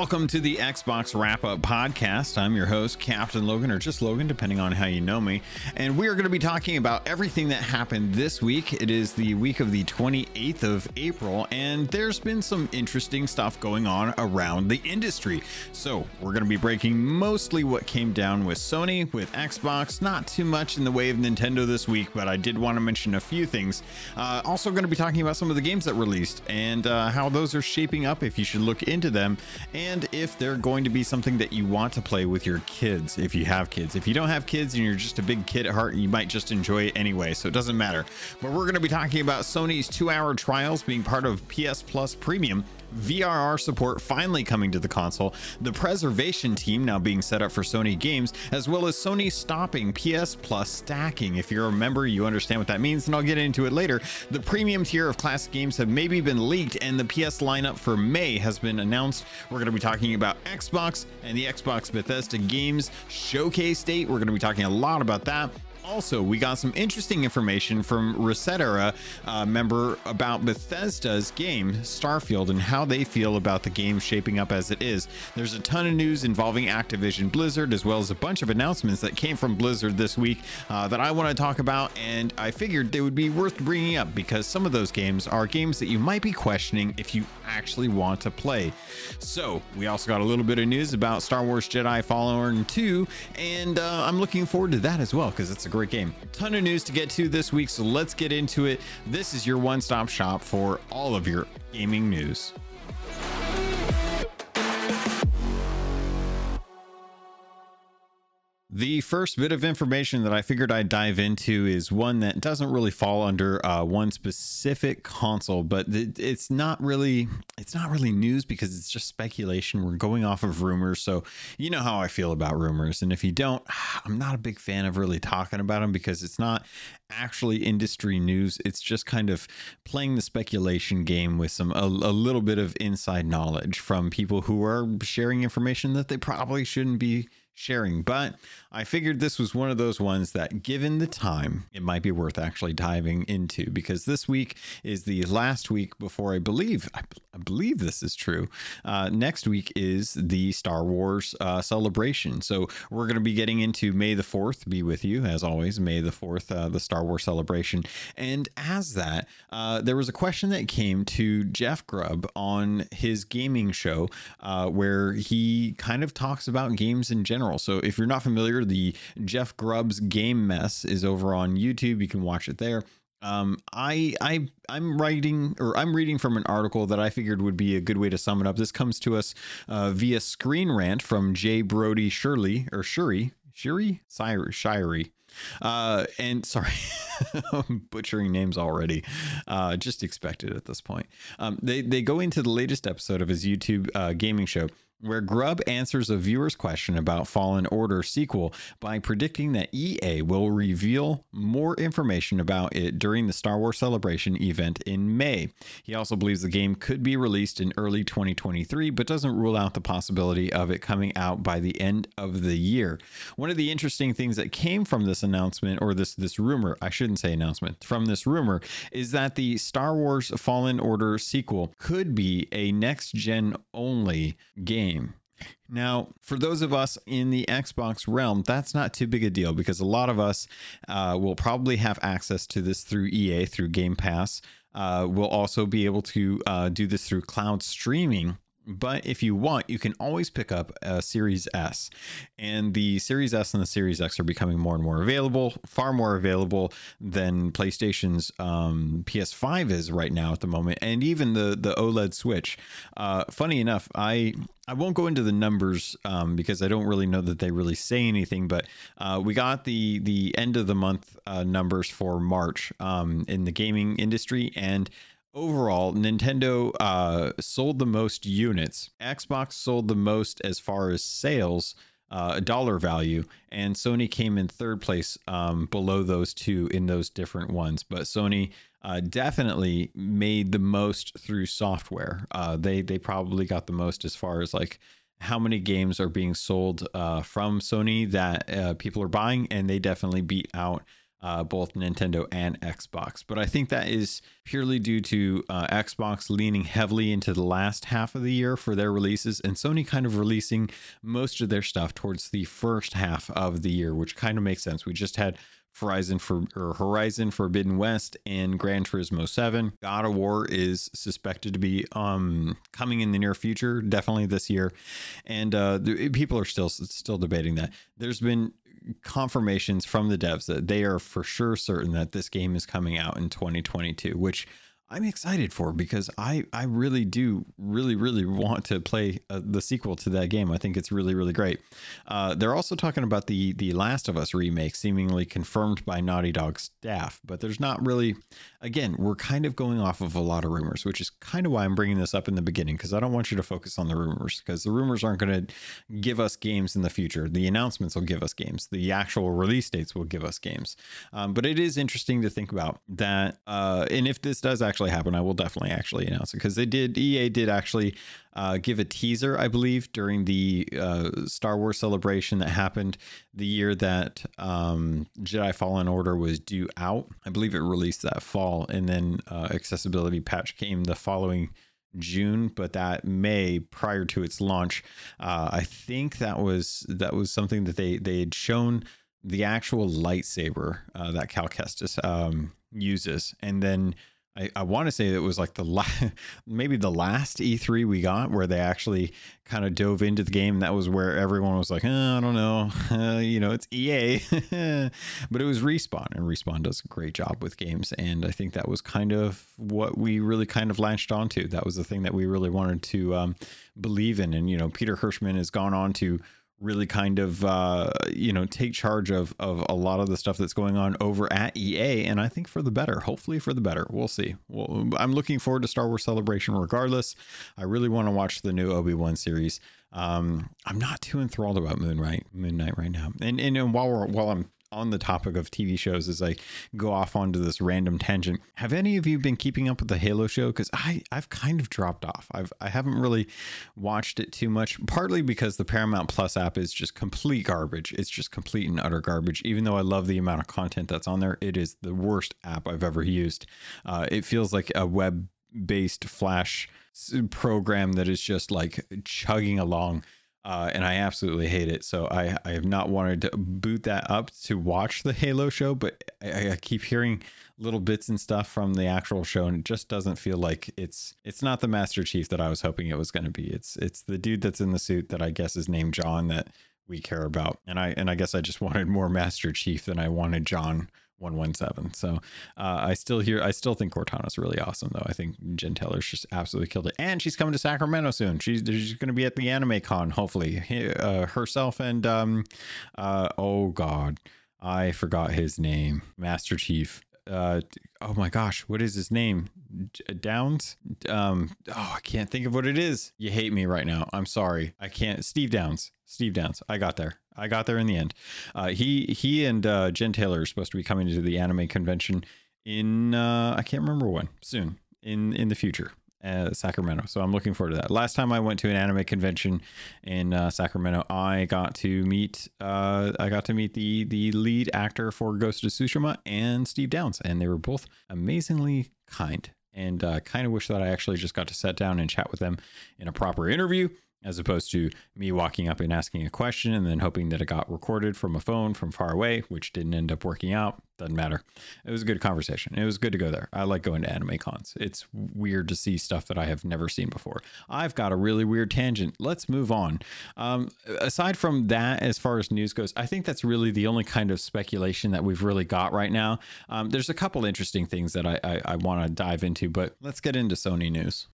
Welcome to the Xbox Wrap Up Podcast. I'm your host, Captain Logan, or just Logan, depending on how you know me. And we are going to be talking about everything that happened this week. It is the week of the 28th of April, and there's been some interesting stuff going on around the industry. So we're going to be breaking mostly what came down with Sony, with Xbox, not too much in the way of Nintendo this week, but I did want to mention a few things. Uh, also, going to be talking about some of the games that released and uh, how those are shaping up, if you should look into them and if they're going to be something that you want to play with your kids if you have kids. If you don't have kids and you're just a big kid at heart, you might just enjoy it anyway, so it doesn't matter. But we're going to be talking about Sony's two hour trials being part of PS Plus Premium VRR support finally coming to the console, the preservation team now being set up for Sony games, as well as Sony stopping PS Plus stacking. If you're a member, you understand what that means, and I'll get into it later. The premium tier of classic games have maybe been leaked, and the PS lineup for May has been announced. We're going to be talking about Xbox and the Xbox Bethesda Games Showcase date. We're going to be talking a lot about that also, we got some interesting information from Resetera uh, member about Bethesda's game Starfield and how they feel about the game shaping up as it is. There's a ton of news involving Activision Blizzard, as well as a bunch of announcements that came from Blizzard this week uh, that I want to talk about, and I figured they would be worth bringing up because some of those games are games that you might be questioning if you actually want to play. So, we also got a little bit of news about Star Wars Jedi Fallen 2, and uh, I'm looking forward to that as well because it's a great great game. Ton of news to get to this week, so let's get into it. This is your one stop shop for all of your gaming news. The first bit of information that I figured I'd dive into is one that doesn't really fall under uh, one specific console, but it's not really it's not really news because it's just speculation. We're going off of rumors, so you know how I feel about rumors. And if you don't, I'm not a big fan of really talking about them because it's not actually industry news. It's just kind of playing the speculation game with some a, a little bit of inside knowledge from people who are sharing information that they probably shouldn't be sharing. But I figured this was one of those ones that, given the time, it might be worth actually diving into because this week is the last week before I believe I, believe this is true. Uh, next week is the Star Wars uh, celebration, so we're going to be getting into May the Fourth. Be with you as always, May the Fourth, uh, the Star Wars celebration. And as that, uh, there was a question that came to Jeff Grubb on his gaming show uh, where he kind of talks about games in general general. So if you're not familiar, the Jeff Grubb's Game Mess is over on YouTube. You can watch it there. Um, I I I'm writing or I'm reading from an article that I figured would be a good way to sum it up. This comes to us uh, via Screen Rant from J. Brody Shirley or Shuri Shuri Shirey. Uh, and sorry, I'm butchering names already. Uh, just expected at this point. Um, they they go into the latest episode of his YouTube uh, gaming show where Grubb answers a viewer's question about Fallen Order sequel by predicting that EA will reveal more information about it during the Star Wars Celebration event in May. He also believes the game could be released in early 2023, but doesn't rule out the possibility of it coming out by the end of the year. One of the interesting things that came from this announcement, or this this rumor, I shouldn't say announcement, from this rumor, is that the Star Wars Fallen Order sequel could be a next gen only game Now, for those of us in the Xbox realm, that's not too big a deal because a lot of us uh, will probably have access to this through EA, through Game Pass. Uh, we'll also be able to uh, do this through cloud streaming but if you want, you can always pick up a Series S. And the Series S and the Series X are becoming more and more available, far more available than PlayStation's um, PS5 is right now at the moment, and even the the OLED Switch. Uh, funny enough, I I won't go into the numbers um, because I don't really know that they really say anything. But uh, we got the the end of the month uh, numbers for March um, in the gaming industry, and overall, Nintendo uh, sold the most units. Xbox sold the most as far as sales, uh, dollar value, and Sony came in third place um, below those two in those different ones. But Sony uh, definitely made the most through software. Uh, they they probably got the most as far as like how many games are being sold uh, from Sony that uh, people are buying, and they definitely beat out uh, both Nintendo and Xbox. But I think that is purely due to uh, Xbox leaning heavily into the last half of the year for their releases, and Sony kind of releasing most of their stuff towards the first half of the year, which kind of makes sense. We just had Horizon for or Horizon Forbidden West and Gran Turismo 7. God of War is suspected to be um coming in the near future, definitely this year. And uh the, people are still still debating that. There's been confirmations from the devs that they are for sure certain that this game is coming out in 2022, which I'm excited for because I I really do really really want to play uh, the sequel to that game. I think it's really really great. Uh, they're also talking about the the Last of Us remake, seemingly confirmed by Naughty Dog staff, but there's not really. Again, we're kind of going off of a lot of rumors, which is kind of why I'm bringing this up in the beginning because I don't want you to focus on the rumors because the rumors aren't going to give us games in the future. The announcements will give us games. The actual release dates will give us games. Um, but it is interesting to think about that. Uh, and if this does actually happen, I will definitely actually announce it because they did. EA did actually uh, give a teaser, I believe, during the uh, Star Wars celebration that happened the year that um, Jedi Fallen Order was due out. I believe it released that fall, and then uh, accessibility patch came the following. June, but that May prior to its launch, uh, I think that was that was something that they they had shown the actual lightsaber uh, that Cal Kestis um, uses, and then I, I want to say it was like the la- maybe the last E3 we got where they actually kind of dove into the game. That was where everyone was like, oh, I don't know, uh, you know, it's EA, but it was Respawn, and Respawn does a great job with games. And I think that was kind of what we really kind of latched onto. That was the thing that we really wanted to um, believe in. And you know, Peter Hirschmann has gone on to really kind of uh, you know take charge of of a lot of the stuff that's going on over at EA, and I think for the better. Hopefully for the better. We'll see. Well, I'm looking forward to Star Wars Celebration regardless. I really want to watch the new Obi Wan series. Um, I'm not too enthralled about Moon right Moon Knight right now, and and, and while we're while I'm on the topic of TV shows as I go off onto this random tangent. Have any of you been keeping up with the Halo show? Because I I've kind of dropped off. I've I haven't really watched it too much. Partly because the Paramount Plus app is just complete garbage. It's just complete and utter garbage. Even though I love the amount of content that's on there, it is the worst app I've ever used. Uh, it feels like a web based Flash program that is just like chugging along uh, and I absolutely hate it. So I, I have not wanted to boot that up to watch the Halo show, but I, I, keep hearing little bits and stuff from the actual show, and it just doesn't feel like it's it's not the Master Chief that I was hoping it was going to be. It's it's the dude that's in the suit that I guess is named John that we care about, and I and I guess I just wanted more Master Chief than I wanted John 117. So uh, I still hear, I still think Cortana's really awesome, though. I think Jen Taylor's just absolutely killed it. And she's coming to Sacramento soon. She's, she's going to be at the Anime Con, hopefully. Uh, herself and, um, uh, oh God, I forgot his name. Master Chief. Uh, oh my gosh, what is his name? Downs? Um, oh, I can't think of what it is. You hate me right now. I'm sorry. I can't. Steve Downs. Steve Downs. I got there. I got there in the end. Uh, he he and uh, Jen Taylor are supposed to be coming to the anime convention in uh, I can't remember when soon in in the future. Uh, Sacramento. So I'm looking forward to that. Last time I went to an anime convention in uh, Sacramento, I got to meet uh, I got to meet the the lead actor for Ghost of Tsushima and Steve Downs, and they were both amazingly kind. And uh, kind of wish that I actually just got to sit down and chat with them in a proper interview as opposed to me walking up and asking a question and then hoping that it got recorded from a phone from far away, which didn't end up working out. Doesn't matter. It was a good conversation. It was good to go there. I like going to anime cons. It's weird to see stuff that I have never seen before. I've got a really weird tangent. Let's move on. Um, aside from that, as far as news goes, I think that's really the only kind of speculation that we've really got right now. Um, there's a couple interesting things that I, I, I want to dive into, but let's get into Sony news.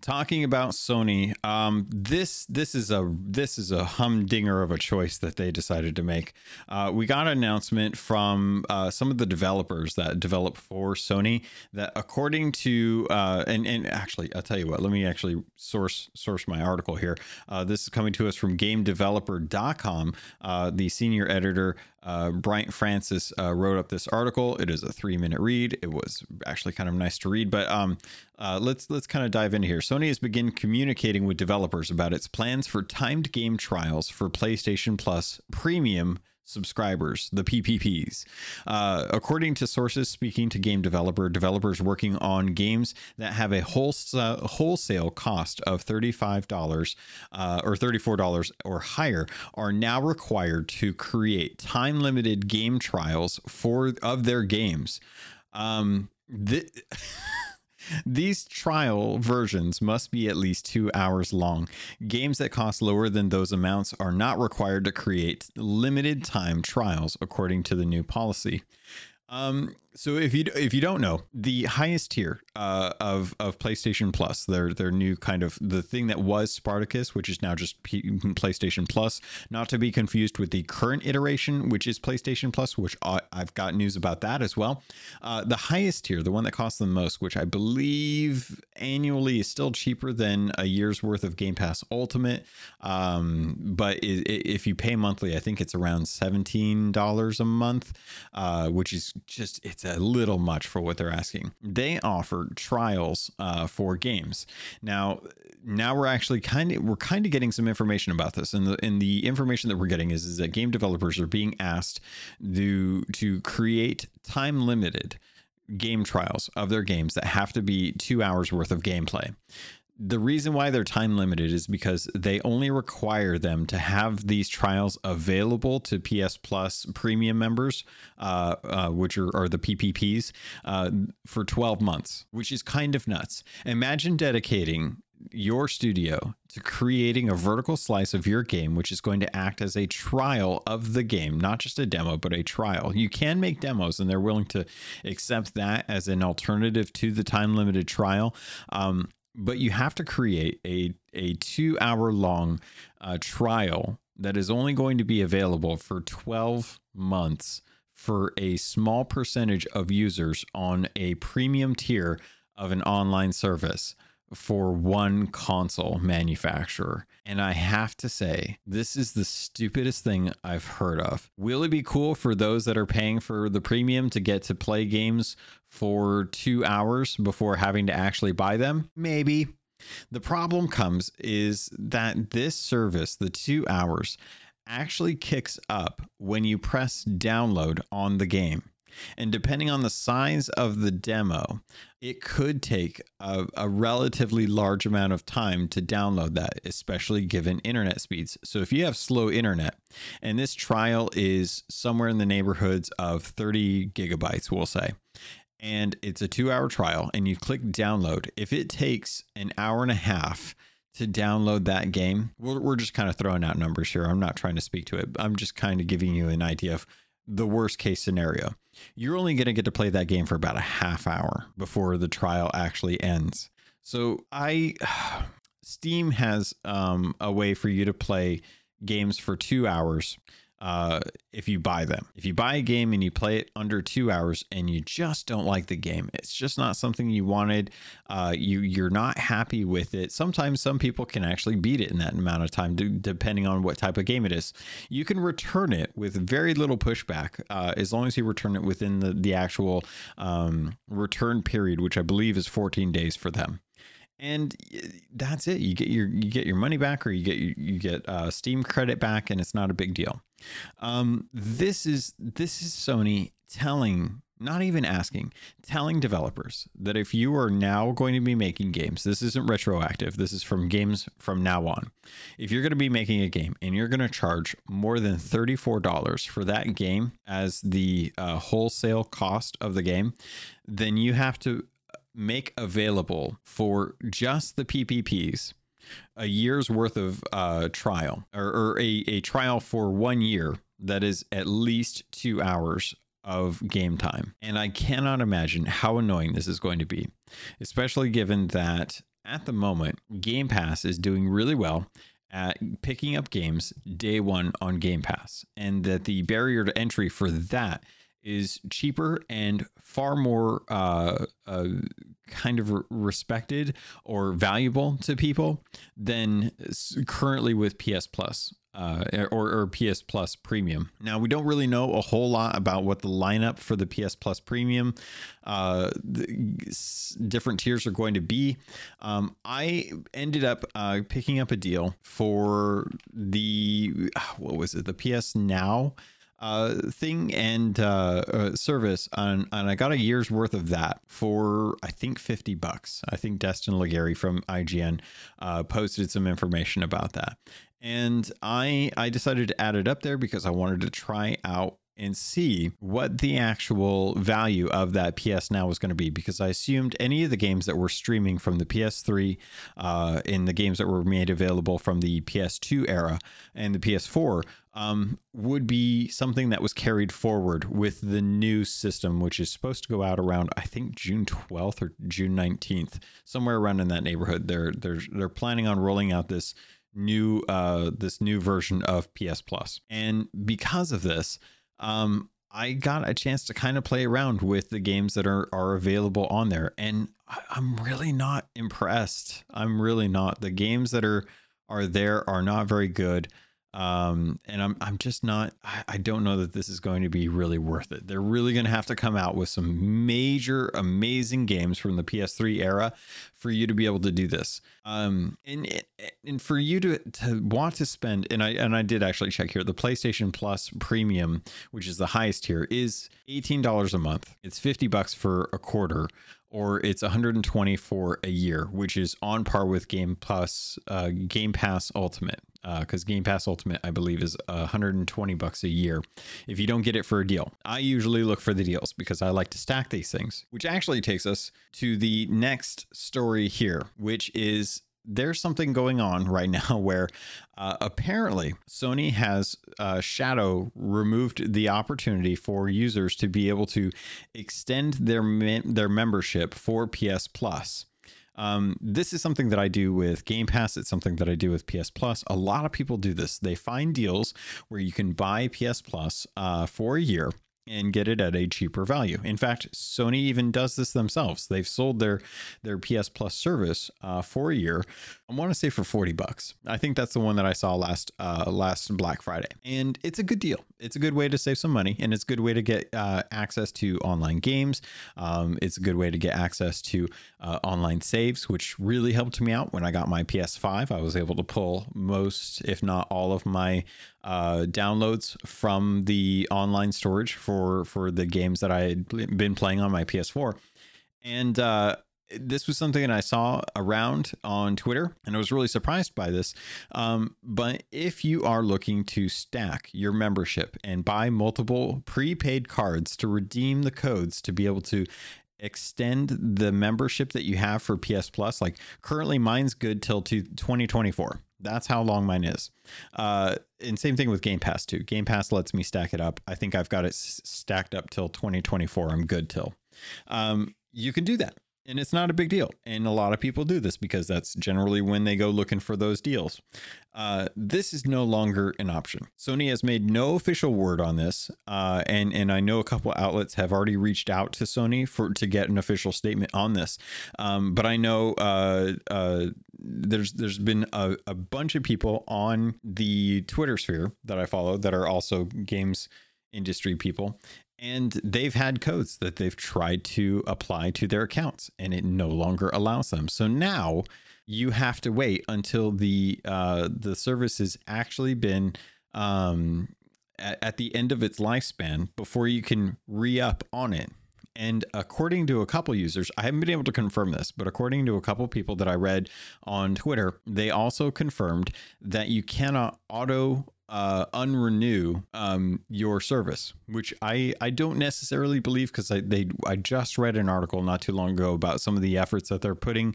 Talking about Sony, um, this this is a this is a humdinger of a choice that they decided to make. Uh, we got an announcement from uh, some of the developers that develop for Sony that, according to uh, and and actually, I'll tell you what. Let me actually source source my article here. Uh, this is coming to us from GameDeveloper.com. Uh, the senior editor uh, Bryant Francis uh, wrote up this article. It is a three minute read. It was actually kind of nice to read, but um, uh, let's let's kind of dive into here. Sony has begun communicating with developers about its plans for timed game trials for PlayStation Plus Premium subscribers, the PPPs. Uh, according to sources speaking to game developer, developers working on games that have a wholesale, wholesale cost of $35 uh, or $34 or higher are now required to create time limited game trials for of their games. Um, th- These trial versions must be at least two hours long. Games that cost lower than those amounts are not required to create limited time trials, according to the new policy. Um, so if you if you don't know, the highest tier uh, of of PlayStation Plus, their their new kind of the thing that was Spartacus, which is now just P- PlayStation Plus, not to be confused with the current iteration, which is PlayStation Plus, which I, have got news about that as well. Uh, the highest tier, the one that costs the most, which I believe annually is still cheaper than a year's worth of Game Pass Ultimate, um, but if you pay monthly, I think it's around seventeen dollars a month, uh, which is just it's a little much for what they're asking. They offer trials uh, for games. Now, now we're actually kind of we're kind of getting some information about this, and the and the information that we're getting is, is that game developers are being asked to to create time limited game trials of their games that have to be two hours worth of gameplay the reason why they're time limited is because they only require them to have these trials available to PS Plus premium members, uh, uh, which are, are, the PPPs, uh, for 12 months, which is kind of nuts. Imagine dedicating your studio to creating a vertical slice of your game, which is going to act as a trial of the game, not just a demo, but a trial. You can make demos, and they're willing to accept that as an alternative to the time limited trial. Um, but you have to create a a two hour long uh, trial that is only going to be available for 12 months for a small percentage of users on a premium tier of an online service for one console manufacturer. And I have to say, this is the stupidest thing I've heard of. Will it be cool for those that are paying for the premium to get to play games for two hours before having to actually buy them? Maybe. The problem comes is that this service, the two hours, actually kicks up when you press download on the game. And depending on the size of the demo, it could take a, a, relatively large amount of time to download that, especially given internet speeds. So if you have slow internet, and this trial is somewhere in the neighborhoods of 30 gigabytes, we'll say, and it's a two hour trial, and you click download, if it takes an hour and a half, to download that game, we're, we're just kind of throwing out numbers here. I'm not trying to speak to it. I'm just kind of giving you an idea of the worst case scenario. You're only going to get to play that game for about a half hour before the trial actually ends. So I Steam has um, a way for you to play games for two hours uh, if you buy them. If you buy a game and you play it under two hours and you just don't like the game, it's just not something you wanted. Uh, you you're not happy with it. Sometimes some people can actually beat it in that amount of time, depending on what type of game it is. You can return it with very little pushback, uh, as long as you return it within the the actual um, return period, which I believe is 14 days for them and that's it you get your you get your money back or you get you get uh, steam credit back and it's not a big deal um, this is this is Sony telling, not even asking, telling developers that if you are now going to be making games, this isn't retroactive. This is from games from now on. If you're going to be making a game and you're going to charge more than $34 for that game as the uh, wholesale cost of the game, then you have to make available for just the PPPs a year's worth of uh, trial or, or a, a trial for one year that is at least two hours of game time. And I cannot imagine how annoying this is going to be, especially given that at the moment, Game Pass is doing really well at picking up games day one on Game Pass, and that the barrier to entry for that is cheaper and far more uh, uh, kind of respected or valuable to people than currently with PS Plus. Uh, or, or PS Plus Premium. Now, we don't really know a whole lot about what the lineup for the PS Plus Premium uh, different tiers are going to be. Um, I ended up uh, picking up a deal for the, what was it, the PS Now uh, thing and uh, uh, service, on, and I got a year's worth of that for I think fifty bucks. I think Destin Legarie from IGN uh, posted some information about that, and I I decided to add it up there because I wanted to try out and see what the actual value of that PS Now was going to be because I assumed any of the games that were streaming from the PS3 uh, in the games that were made available from the PS2 era and the PS4 um, would be something that was carried forward with the new system, which is supposed to go out around I think June 12th or June 19th, somewhere around in that neighborhood. They're they're they're planning on rolling out this new uh this new version of PS Plus, and because of this um, I got a chance to kind of play around with the games that are are available on there, and I'm really not impressed. I'm really not. The games that are are there are not very good um and i'm i'm just not I, I, don't know that this is going to be really worth it. They're really going to have to come out with some major amazing games from the ps3 era for you to be able to do this. Um and and for you to to want to spend and i and i did actually check here the playstation plus premium which is the highest tier is $18 a month. It's 50 bucks for a quarter or it's 120 for a year, which is on par with Game Plus, uh, Game Pass Ultimate, because uh, Game Pass Ultimate, I believe, is 120 bucks a year if you don't get it for a deal. I usually look for the deals because I like to stack these things, which actually takes us to the next story here, which is there's something going on right now where uh, apparently Sony has uh, Shadow removed the opportunity for users to be able to extend their their membership for PS Plus. Um, this is something that I do with Game Pass. It's something that I do with PS Plus. A lot of people do this. They find deals where you can buy PS Plus uh, for a year and get it at a cheaper value. In fact, Sony even does this themselves. They've sold their their PS Plus service uh, for a year. I want to say for forty bucks. I think that's the one that I saw last uh, last Black Friday, and it's a good deal. It's a good way to save some money, and it's a good way to get uh, access to online games. Um, it's a good way to get access to uh, online saves, which really helped me out when I got my PS5. I was able to pull most, if not all, of my uh, downloads from the online storage for for the games that I had been playing on my PS4, and uh, this was something that I saw around on Twitter, and I was really surprised by this. Um, but if you are looking to stack your membership and buy multiple prepaid cards to redeem the codes to be able to extend the membership that you have for PS Plus, like currently mine's good till to 2024. That's how long mine is. Uh, and same thing with Game Pass too. Game Pass lets me stack it up. I think I've got it s- stacked up till 2024. I'm good till. Um, you can do that and it's not a big deal. And a lot of people do this because that's generally when they go looking for those deals. Uh, this is no longer an option. Sony has made no official word on this, uh, and and I know a couple outlets have already reached out to Sony for to get an official statement on this. Um, but I know uh, uh there's there's been a, a bunch of people on the Twitter sphere that I follow that are also games industry people and they've had codes that they've tried to apply to their accounts and it no longer allows them. So now you have to wait until the uh, the service has actually been um, at, at the end of its lifespan before you can re-up on it. And according to a couple users, I haven't been able to confirm this, but according to a couple people that I read on Twitter, they also confirmed that you cannot auto uh, unrenew um, your service, which I, I don't necessarily believe because I they I just read an article not too long ago about some of the efforts that they're putting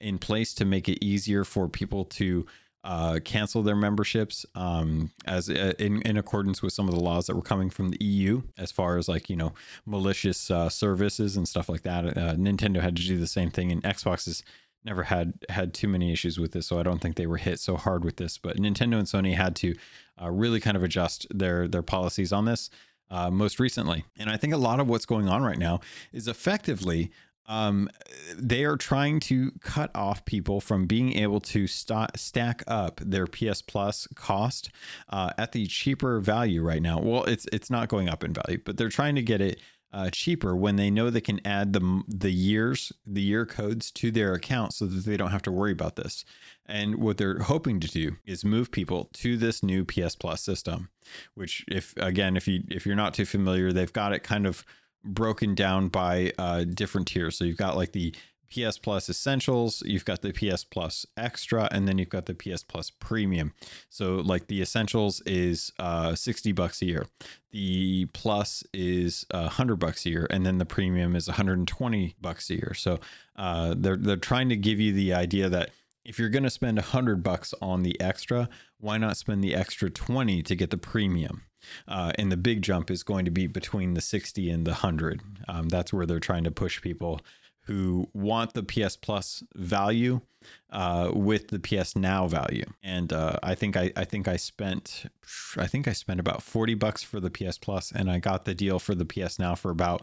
in place to make it easier for people to uh, cancel their memberships um, as uh, in, in accordance with some of the laws that were coming from the EU as far as like you know malicious uh, services and stuff like that. Uh, Nintendo had to do the same thing, and Xbox is never had had too many issues with this, so I don't think they were hit so hard with this. But Nintendo and Sony had to uh, really kind of adjust their their policies on this uh, most recently, and I think a lot of what's going on right now is effectively um, they are trying to cut off people from being able to st- stack up their PS Plus cost uh, at the cheaper value right now. Well, it's it's not going up in value, but they're trying to get it uh, cheaper when they know they can add the the years, the year codes to their account, so that they don't have to worry about this. And what they're hoping to do is move people to this new PS Plus system, which, if again, if you if you're not too familiar, they've got it kind of broken down by uh, different tiers. So you've got like the PS Plus Essentials, you've got the PS Plus Extra, and then you've got the PS Plus Premium. So like the Essentials is uh, 60 bucks a year. The Plus is uh, 100 bucks a year, and then the Premium is 120 bucks a year. So uh, they're they're trying to give you the idea that if you're going to spend 100 bucks on the extra, why not spend the extra 20 to get the premium? Uh, and the big jump is going to be between the 60 and the 100. Um, that's where they're trying to push people who want the PS Plus value uh, with the PS Now value. And uh, I think I, I think I spent I think I spent about 40 bucks for the PS Plus and I got the deal for the PS Now for about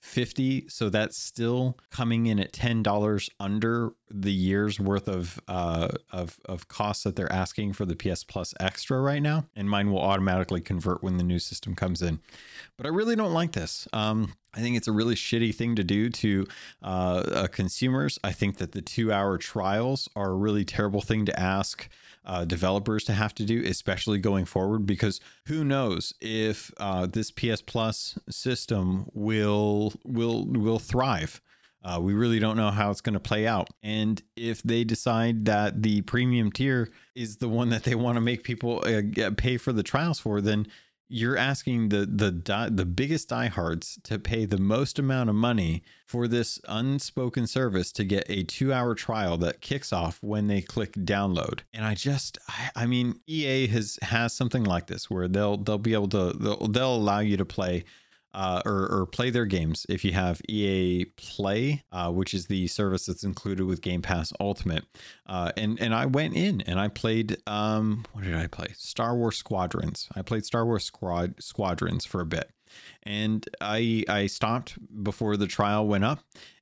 50 so that's still coming in at $10 under the year's worth of uh of of costs that they're asking for the PS Plus extra right now and mine will automatically convert when the new system comes in but I really don't like this um I think it's a really shitty thing to do to uh, uh, consumers. I think that the two hour trials are a really terrible thing to ask uh, developers to have to do, especially going forward, because who knows if uh, this PS Plus system will will will thrive. Uh, we really don't know how it's going to play out. And if they decide that the premium tier is the one that they want to make people uh, pay for the trials for, then you're asking the the the biggest diehards to pay the most amount of money for this unspoken service to get a two hour trial that kicks off when they click download. And I just, I, I mean, EA has has something like this where they'll they'll be able to they'll, they'll allow you to play uh, or, or, play their games if you have EA Play, uh, which is the service that's included with Game Pass Ultimate. Uh, and and I went in and I played. Um, what did I play? Star Wars Squadrons. I played Star Wars Squad Squadrons for a bit, and I I stopped before the trial went up,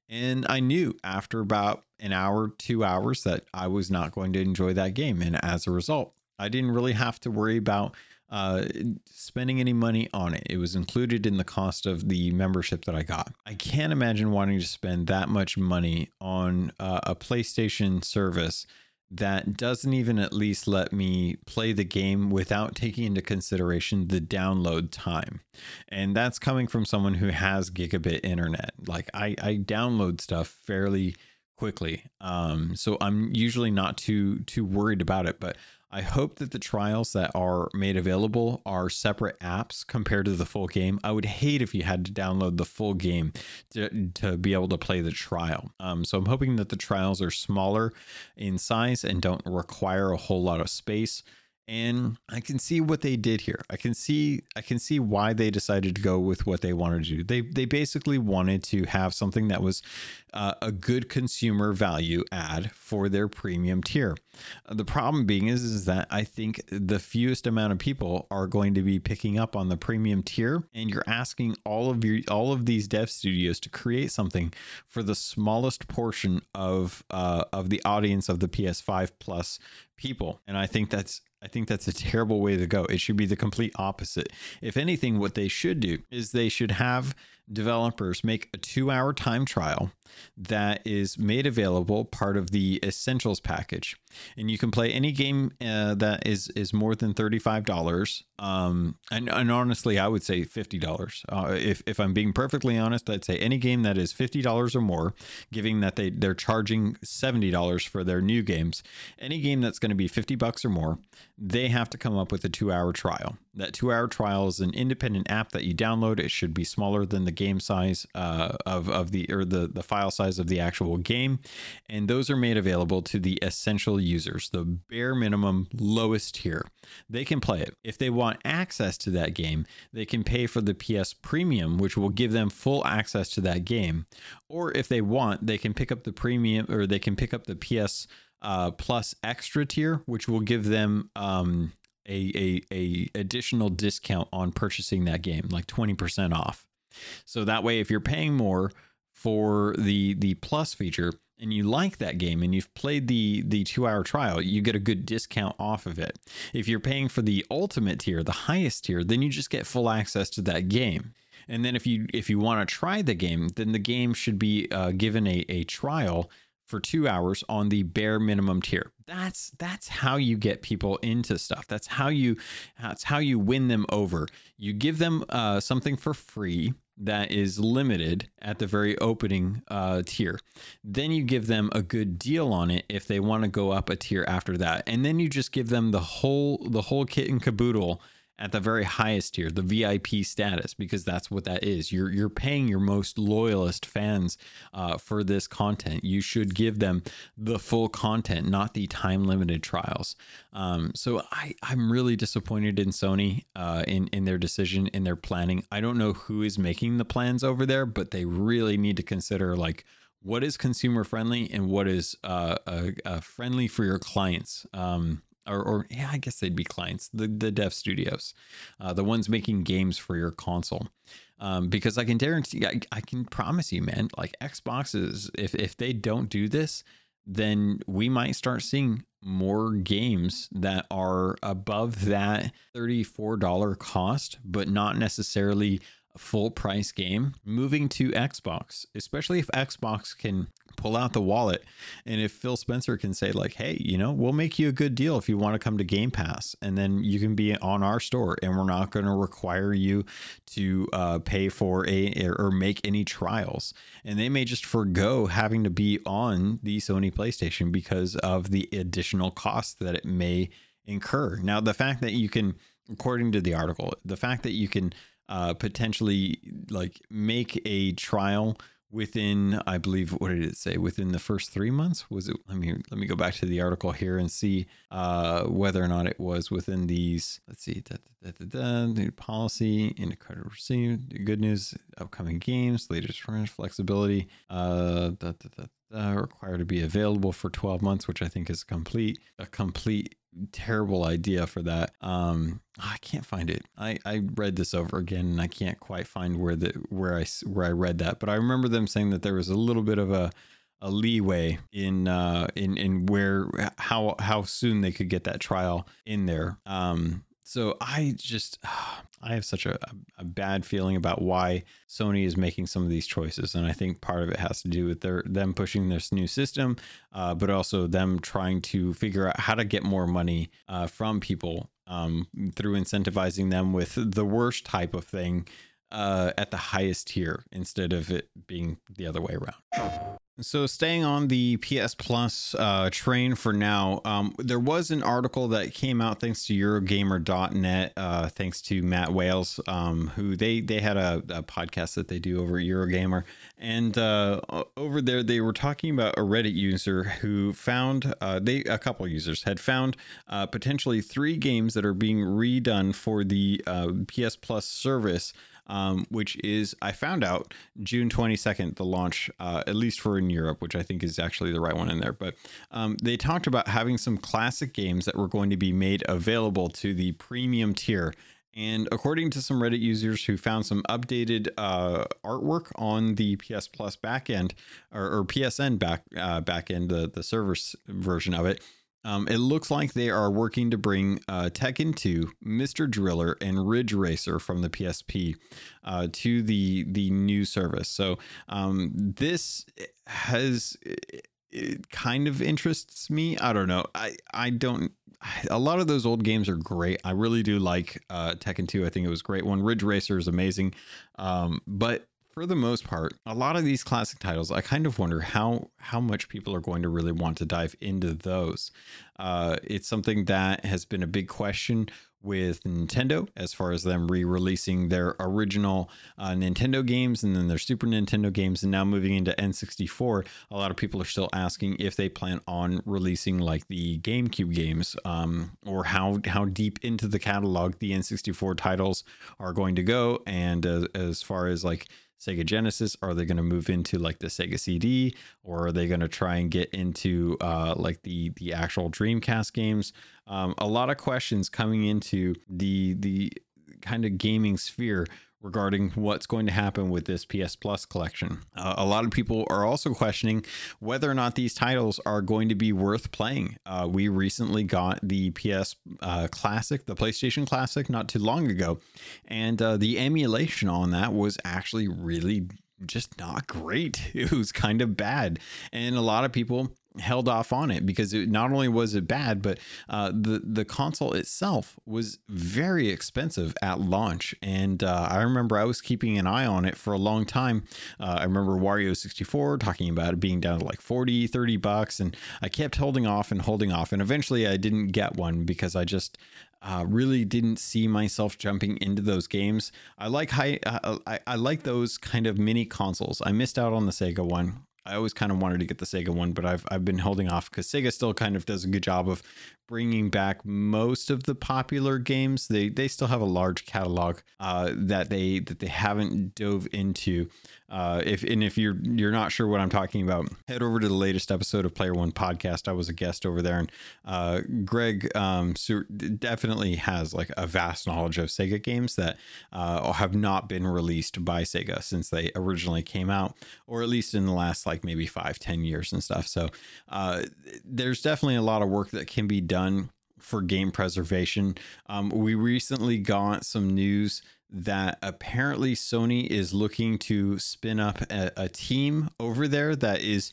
and I knew after about an hour, two hours that I was not going to enjoy that game, and as a result, I didn't really have to worry about uh, spending any money on it. It was included in the cost of the membership that I got. I can't imagine wanting to spend that much money on uh, a PlayStation service that doesn't even at least let me play the game without taking into consideration the download time. And that's coming from someone who has gigabit internet. Like I, I download stuff fairly quickly. Um, so I'm usually not too too worried about it, but I hope that the trials that are made available are separate apps compared to the full game. I would hate if you had to download the full game to, to be able to play the trial. Um, so I'm hoping that the trials are smaller in size and don't require a whole lot of space and I can see what they did here. I can see I can see why they decided to go with what they wanted to do. They they basically wanted to have something that was uh, a good consumer value add for their premium tier. The problem being is is that I think the fewest amount of people are going to be picking up on the premium tier, and you're asking all of your all of these dev studios to create something for the smallest portion of uh, of the audience of the PS5 Plus people, and I think that's I think that's a terrible way to go. It should be the complete opposite. If anything, what they should do is they should have developers make a two hour time trial that is made available part of the essentials package and you can play any game uh, that is is more than $35 um, and, and honestly i would say $50 uh, if, if i'm being perfectly honest i'd say any game that is $50 or more giving that they they're charging $70 for their new games any game that's going to be 50 bucks or more they have to come up with a two hour trial. That two hour trial is an independent app that you download. It should be smaller than the game size uh, of, of the or the, the file size of the actual game. And those are made available to the essential users, the bare minimum lowest tier. They can play it. If they want access to that game, they can pay for the PS Premium, which will give them full access to that game. Or if they want, they can pick up the premium or they can pick up the PS uh, Plus Extra tier, which will give them um, a, a, a additional discount on purchasing that game, like 20% off. So that way, if you're paying more for the the plus feature and you like that game and you've played the the two hour trial, you get a good discount off of it. If you're paying for the ultimate tier, the highest tier, then you just get full access to that game. And then if you if you want to try the game, then the game should be uh, given a, a trial for two hours on the bare minimum tier. That's that's how you get people into stuff. That's how you that's how you win them over. You give them uh, something for free that is limited at the very opening uh, tier. Then you give them a good deal on it if they want to go up a tier after that, and then you just give them the whole the whole kit and caboodle at the very highest tier, the VIP status, because that's what that is. You're you're paying your most loyalist fans uh, for this content. You should give them the full content, not the time limited trials. Um, so I I'm really disappointed in Sony uh, in in their decision in their planning. I don't know who is making the plans over there, but they really need to consider like what is consumer friendly and what is uh, friendly for your clients. Um, or, or yeah, I guess they'd be clients, the the dev studios, uh, the ones making games for your console. Um, because I can guarantee, I, I can promise you, man, like Xboxes, if if they don't do this, then we might start seeing more games that are above that $34 cost, but not necessarily full price game moving to Xbox, especially if Xbox can pull out the wallet. And if Phil Spencer can say, like, hey, you know, we'll make you a good deal if you want to come to Game Pass, and then you can be on our store, and we're not going to require you to uh, pay for a or make any trials. And they may just forego having to be on the Sony PlayStation because of the additional cost that it may incur. Now, the fact that you can, according to the article, the fact that you can uh, potentially like make a trial within i believe what did it say? Within the first three months? Was it let me let me go back to the article here and see uh, whether or not it was within these let's see da, da, da, da, policy credit received good news upcoming games latest flexibility uh, da, da, da, uh, required to be available for 12 months, which I think is complete a complete terrible idea for that. Um, I can't find it. I, I read this over again and I can't quite find where the where I where I read that, but I remember them saying that there was a little bit of a a leeway in uh in in where how how soon they could get that trial in there. Um, so I just I have such a, a bad feeling about why Sony is making some of these choices, and I think part of it has to do with their them pushing this new system, uh, but also them trying to figure out how to get more money uh, from people um, through incentivizing them with the worst type of thing uh, at the highest tier instead of it being the other way around. So, staying on the PS Plus uh, train for now, um, there was an article that came out thanks to Eurogamer.net, uh, thanks to Matt Wales, um, who they they had a, a, podcast that they do over at Eurogamer, and uh, over there they were talking about a Reddit user who found uh, they a couple users had found uh, potentially three games that are being redone for the uh, PS Plus service um, which is I found out June 22nd, the launch, uh, at least for in Europe, which I think is actually the right one in there. But um, they talked about having some classic games that were going to be made available to the premium tier. And according to some Reddit users who found some updated uh, artwork on the PS Plus backend or, or PSN back uh, backend, the the server version of it, um, it looks like they are working to bring uh, Tekken 2, Mr. Driller, and Ridge Racer from the PSP uh, to the the new service. So um, this has it kind of interests me. I don't know. I I don't. A lot of those old games are great. I really do like uh, Tekken 2. I think it was a great one. Ridge Racer is amazing, um, but for the most part, a lot of these classic titles, I kind of wonder how how much people are going to really want to dive into those. Uh, it's something that has been a big question with Nintendo as far as them re-releasing their original uh, Nintendo games and then their Super Nintendo games, and now moving into N64. A lot of people are still asking if they plan on releasing like the GameCube games, um, or how how deep into the catalog the N64 titles are going to go, and uh, as far as like Sega Genesis? Are they going to move into like the Sega CD, or are they going to try and get into uh, like the the actual Dreamcast games? Um, a lot of questions coming into the the kind of gaming sphere regarding what's going to happen with this PS Plus collection. Uh, a lot of people are also questioning whether or not these titles are going to be worth playing. Uh, we recently got the PS uh, Classic, the PlayStation Classic, not too long ago, and uh, the emulation on that was actually really just not great. It was kind of bad. And a lot of people held off on it because it not only was it bad, but uh, the the console itself was very expensive at launch. And uh, I remember I was keeping an eye on it for a long time. Uh, I remember Wario 64 talking about it being down to like 40, 30 bucks, and I kept holding off and holding off. And eventually, I didn't get one because I just uh, really didn't see myself jumping into those games. I like high, uh, I, I like those kind of mini consoles. I missed out on the Sega one. I always kind of wanted to get the Sega one, but I've I've been holding off because Sega still kind of does a good job of bringing back most of the popular games. They they still have a large catalog uh, that they that they haven't dove into. Uh, if and if you're you're not sure what I'm talking about, head over to the latest episode of Player One Podcast. I was a guest over there, and uh, Greg um, definitely has like a vast knowledge of Sega games that uh, have not been released by Sega since they originally came out, or at least in the last like maybe five ten years and stuff. So uh, there's definitely a lot of work that can be done for game preservation. Um, we recently got some news that apparently Sony is looking to spin up a, a, team over there that is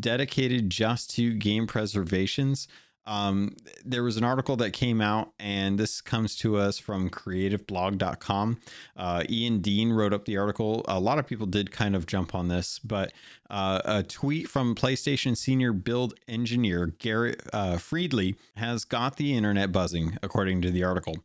dedicated just to game preservations. Um, there was an article that came out, and this comes to us from creativeblog.com. Uh, Ian Dean wrote up the article. A lot of people did kind of jump on this, but uh, a tweet from PlayStation senior build engineer Garrett uh, Fredley has got the internet buzzing, according to the article.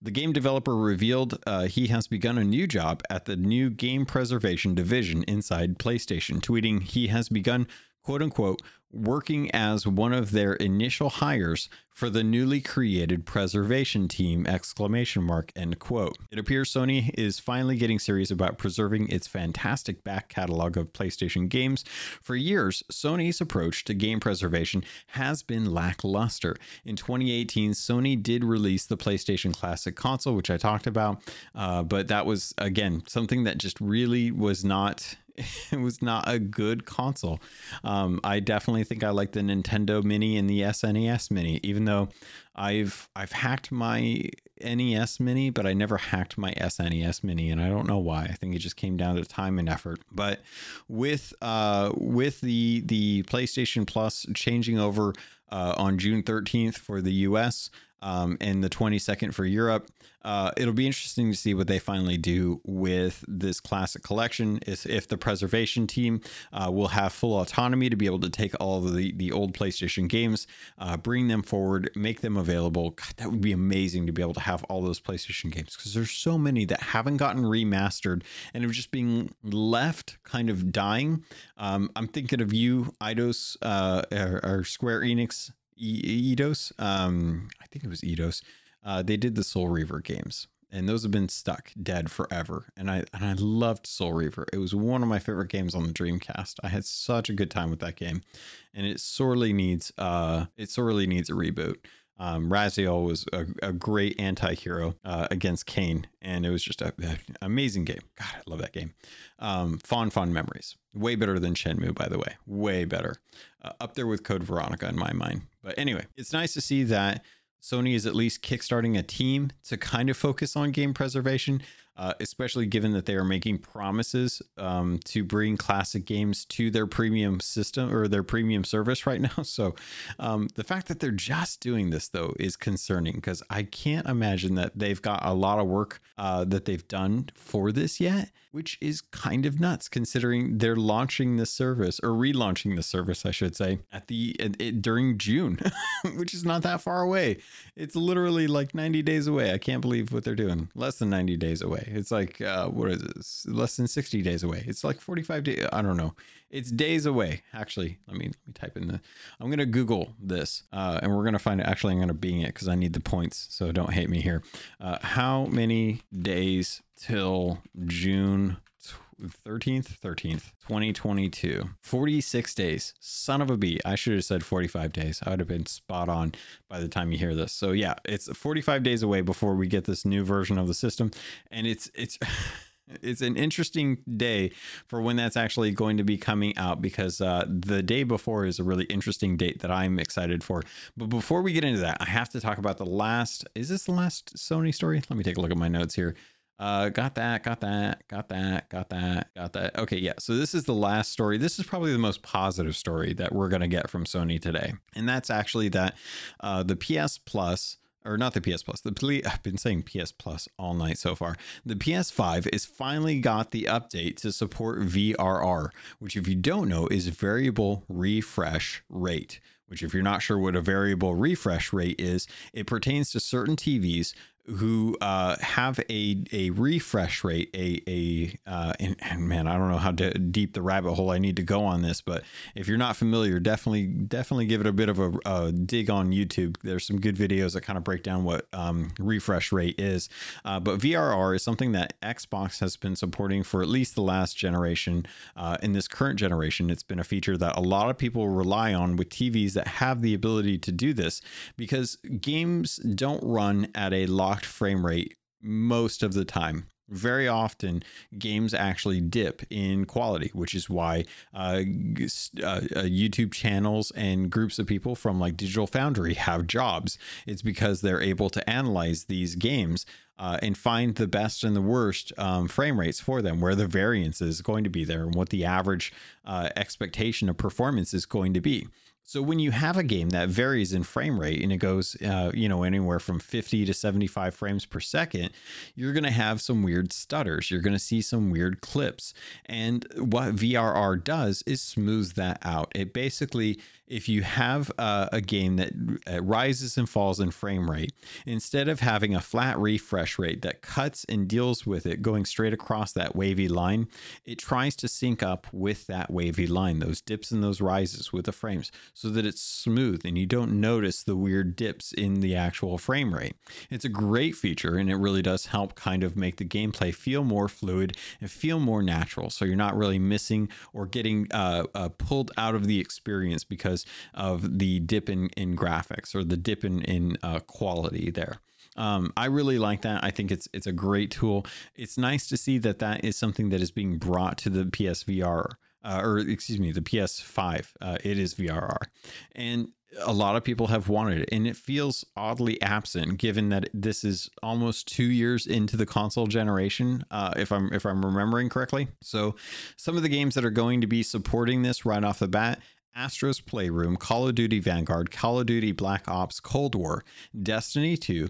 The game developer revealed uh, he has begun a new job at the new game preservation division inside PlayStation, tweeting, He has begun quote unquote working as one of their initial hires for the newly created preservation team exclamation mark end quote. It appears sony is finally getting serious about preserving its fantastic back catalog of playstation games. For years sony's approach to game preservation has been lackluster. In 2018 sony did release the playstation classic console which i talked about uh, but that was again something that just really was not it was not a good console. Um, I definitely think I like the Nintendo Mini and the SNES Mini, even though I've I've hacked my NES Mini, but I never hacked my SNES Mini, and I don't know why. I think it just came down to time and effort. But with uh, with the the PlayStation Plus changing over uh, on June 13th for the US, um, and the 22nd for Europe. Uh, it'll be interesting to see what they finally do with this classic collection. If, if the preservation team uh, will have full autonomy to be able to take all the, the old PlayStation games, uh, bring them forward, make them available. God, that would be amazing to be able to have all those PlayStation games because there's so many that haven't gotten remastered and are just being left kind of dying. Um, I'm thinking of you, Eidos, uh, or, or Square Enix Eidos. Um, I think it was Eidos. Uh, they did the Soul Reaver games, and those have been stuck dead forever. And I and I loved Soul Reaver. It was one of my favorite games on the Dreamcast. I had such a good time with that game, and it sorely needs uh it sorely needs a reboot. Um, Raziel was a, a great anti-hero uh, against Kain, and it was just an amazing game. God, I love that game. Um, fond, fond memories. Way better than Shenmue, by the way. Way better. Uh, up there with Code Veronica in my mind. But anyway, it's nice to see that Sony is at least kickstarting a team to kind of focus on game preservation uh, especially given that they are making promises um, to bring classic games to their premium system or their premium service right now. So um, the fact that they're just doing this though is concerning because I can't imagine that they've got a lot of work uh, that they've done for this yet, which is kind of nuts considering they're launching the service or relaunching the service, I should say, at the it, during June, which is not that far away. It's literally like 90 days away. I can't believe what they're doing. Less than 90 days away away. It's like uh, what is this? Less than sixty days away. It's like forty five days. I don't know. It's days away. Actually, let me let me type in the. I'm gonna Google this, uh, and we're gonna find it. Actually, I'm gonna Bing it because I need the points. So don't hate me here. Uh, how many days till June 13th 13th 2022 46 days son of a bee i should have said 45 days i would have been spot on by the time you hear this so yeah it's 45 days away before we get this new version of the system and it's it's it's an interesting day for when that's actually going to be coming out because uh, the day before is a really interesting date that I'm excited for. But before we get into that, I have to talk about the last. Is this the last Sony story? Let me take a look at my notes here. Uh, got that, got that, got that, got that, got that. Okay, yeah. So this is the last story. This is probably the most positive story that we're gonna get from Sony today, and that's actually that uh, the PS Plus or not the PS Plus. The I've been saying PS Plus all night so far. The PS5 is finally got the update to support VRR, which if you don't know is variable refresh rate. Which, if you're not sure what a variable refresh rate is, it pertains to certain TVs who uh, have a a refresh rate, a a uh, and, and, man, I don't know how de- deep the rabbit hole I need to go on this, but if you're not familiar, definitely definitely give it a bit of a, a dig on YouTube. There's some good videos that kind of break down what um, refresh rate is. Uh, but VRR is something that Xbox has been supporting for at least the last generation. Uh, in this current generation, it's been a feature that a lot of people rely on with TVs that have the ability to do this because games don't run at a lock locked frame rate most of the time. Very often, games actually dip in quality, which is why uh, uh, uh, YouTube channels and groups of people from like Digital Foundry have jobs. It's because they're able to analyze these games uh, and find the best and the worst um, frame rates for them, where the variance is going to be there, and what the average uh, expectation of performance is going to be. So when you have a game that varies in frame rate and it goes, uh, you know, anywhere from 50 to 75 frames per second, you're going to have some weird stutters. You're going to see some weird clips. And what VRR does is smooth that out. It basically if you have a, a game that uh, rises and falls in frame rate, instead of having a flat refresh rate that cuts and deals with it going straight across that wavy line, it tries to sync up with that wavy line, those dips and those rises with the frames, so that it's smooth and you don't notice the weird dips in the actual frame rate. It's a great feature and it really does help kind of make the gameplay feel more fluid and feel more natural. So you're not really missing or getting uh, uh, pulled out of the experience because because of the dip in, in graphics or the dip in, in uh, quality there. Um, I really like that. I think it's it's a great tool. It's nice to see that that is something that is being brought to the PSVR uh, or excuse me, the PS5. Uh, it is VRR, and a lot of people have wanted it, and it feels oddly absent given that this is almost two years into the console generation, uh, if I'm if I'm remembering correctly. So, some of the games that are going to be supporting this right off the bat Astro's Playroom, Call of Duty Vanguard, Call of Duty Black Ops Cold War, Destiny 2,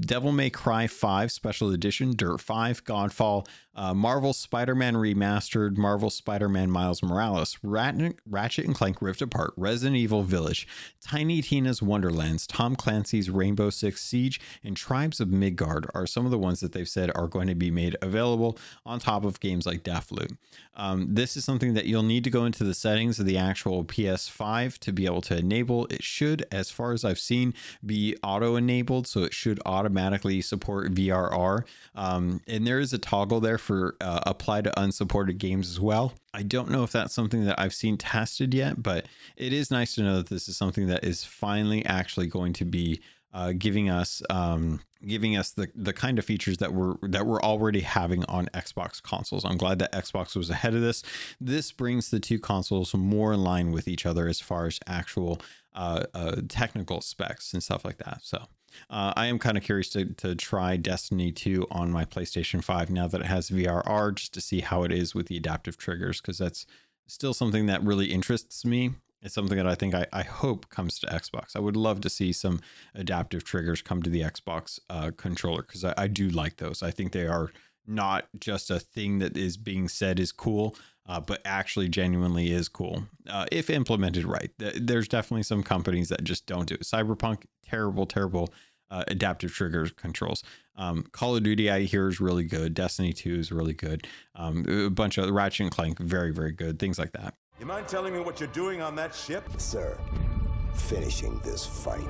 Devil May Cry 5 Special Edition, Dirt 5, Godfall, uh, Marvel Spider-Man Remastered, Marvel Spider-Man Miles Morales, Ratchet, Ratchet and Clank Rift Apart, Resident Evil Village, Tiny Tina's Wonderlands, Tom Clancy's Rainbow Six Siege, and Tribes of Midgard are some of the ones that they've said are going to be made available on top of games like Deathloop. Um, this is something that you'll need to go into the settings of the actual PS5 to be able to enable. It should, as far as I've seen, be auto-enabled, so it should automatically support VRR. Um, and there is a toggle there for uh, apply to unsupported games as well. I don't know if that's something that I've seen tested yet, but it is nice to know that this is something that is finally actually going to be uh, giving us um, giving us the the kind of features that we're that we're already having on Xbox consoles. I'm glad that Xbox was ahead of this. This brings the two consoles more in line with each other as far as actual uh, uh, technical specs and stuff like that. So uh, I am kind of curious to, to try Destiny 2 on my PlayStation 5 now that it has VRR just to see how it is with the adaptive triggers because that's still something that really interests me. It's something that I think I, I hope comes to Xbox. I would love to see some adaptive triggers come to the Xbox uh, controller because I, I do like those. I think they are not just a thing that is being said is cool, uh, but actually genuinely is cool uh, if implemented right. There's definitely some companies that just don't do it. Cyberpunk, terrible, terrible uh, adaptive trigger controls. Um, Call of Duty, I hear is really good. Destiny 2 is really good. Um, a bunch of Ratchet and Clank, very, very good. Things like that. You mind telling me what you're doing on that ship? Sir, finishing this fight.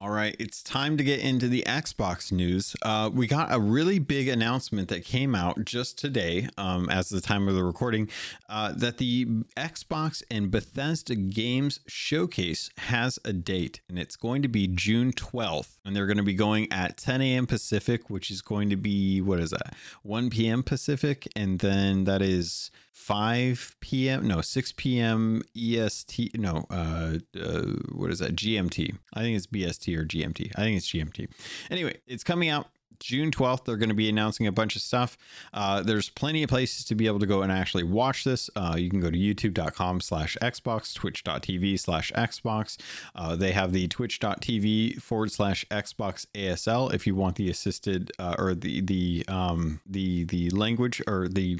All right, it's time to get into the Xbox news. Uh, we got a really big announcement that came out just today, um, as the time of the recording, uh, that the Xbox and Bethesda Games Showcase has a date, and it's going to be June 12th. And they're going to be going at 10 a.m. Pacific, which is going to be, what is that, 1 p.m. Pacific, and then that is 5 p.m. No, 6 p.m. EST. No, uh, uh, what is that? GMT. I think it's BST or GMT. I think it's GMT. Anyway, it's coming out June 12th, they're going to be announcing a bunch of stuff. Uh, there's plenty of places to be able to go and actually watch this. Uh, you can go to youtube.com slash Xbox, twitch.tv slash Xbox. Uh, they have the twitch.tv forward slash Xbox ASL if you want the assisted uh, or the, the, um, the, the language or the,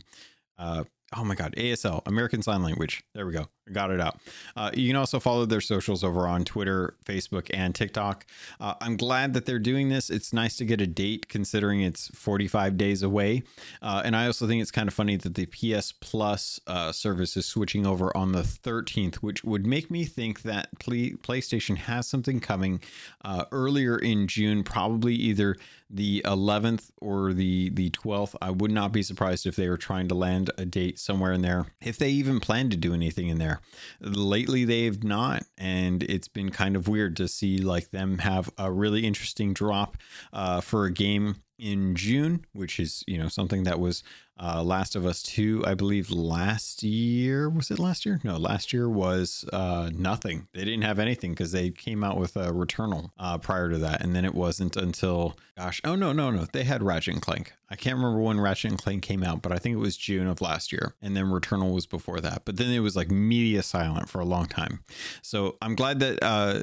uh, oh my god asl american sign language. There we go got it out. Uh, you can also follow their socials over on twitter facebook and tiktok. Uh, i'm glad that they're doing this. It's nice to get a date considering it's 45 days away. Uh, and i also think it's kind of funny that the ps plus uh, service is switching over on the 13th which would make me think that Play- playstation has something coming uh, earlier in june probably either the 11th or the the 12th i would not be surprised if they were trying to land a date somewhere in there. If they even plan to do anything in there lately they've not and it's been kind of weird to see like them have a really interesting drop uh, for a game in June, which is you know something that was uh, Last of Us Two, I believe last year was it last year? No, last year was uh, nothing. They didn't have anything because they came out with a Returnal uh, prior to that, and then it wasn't until gosh, oh no, no, no, they had Ratchet and Clank. I can't remember when Ratchet and Clank came out, but I think it was June of last year, and then Returnal was before that. But then it was like media silent for a long time. So I'm glad that uh,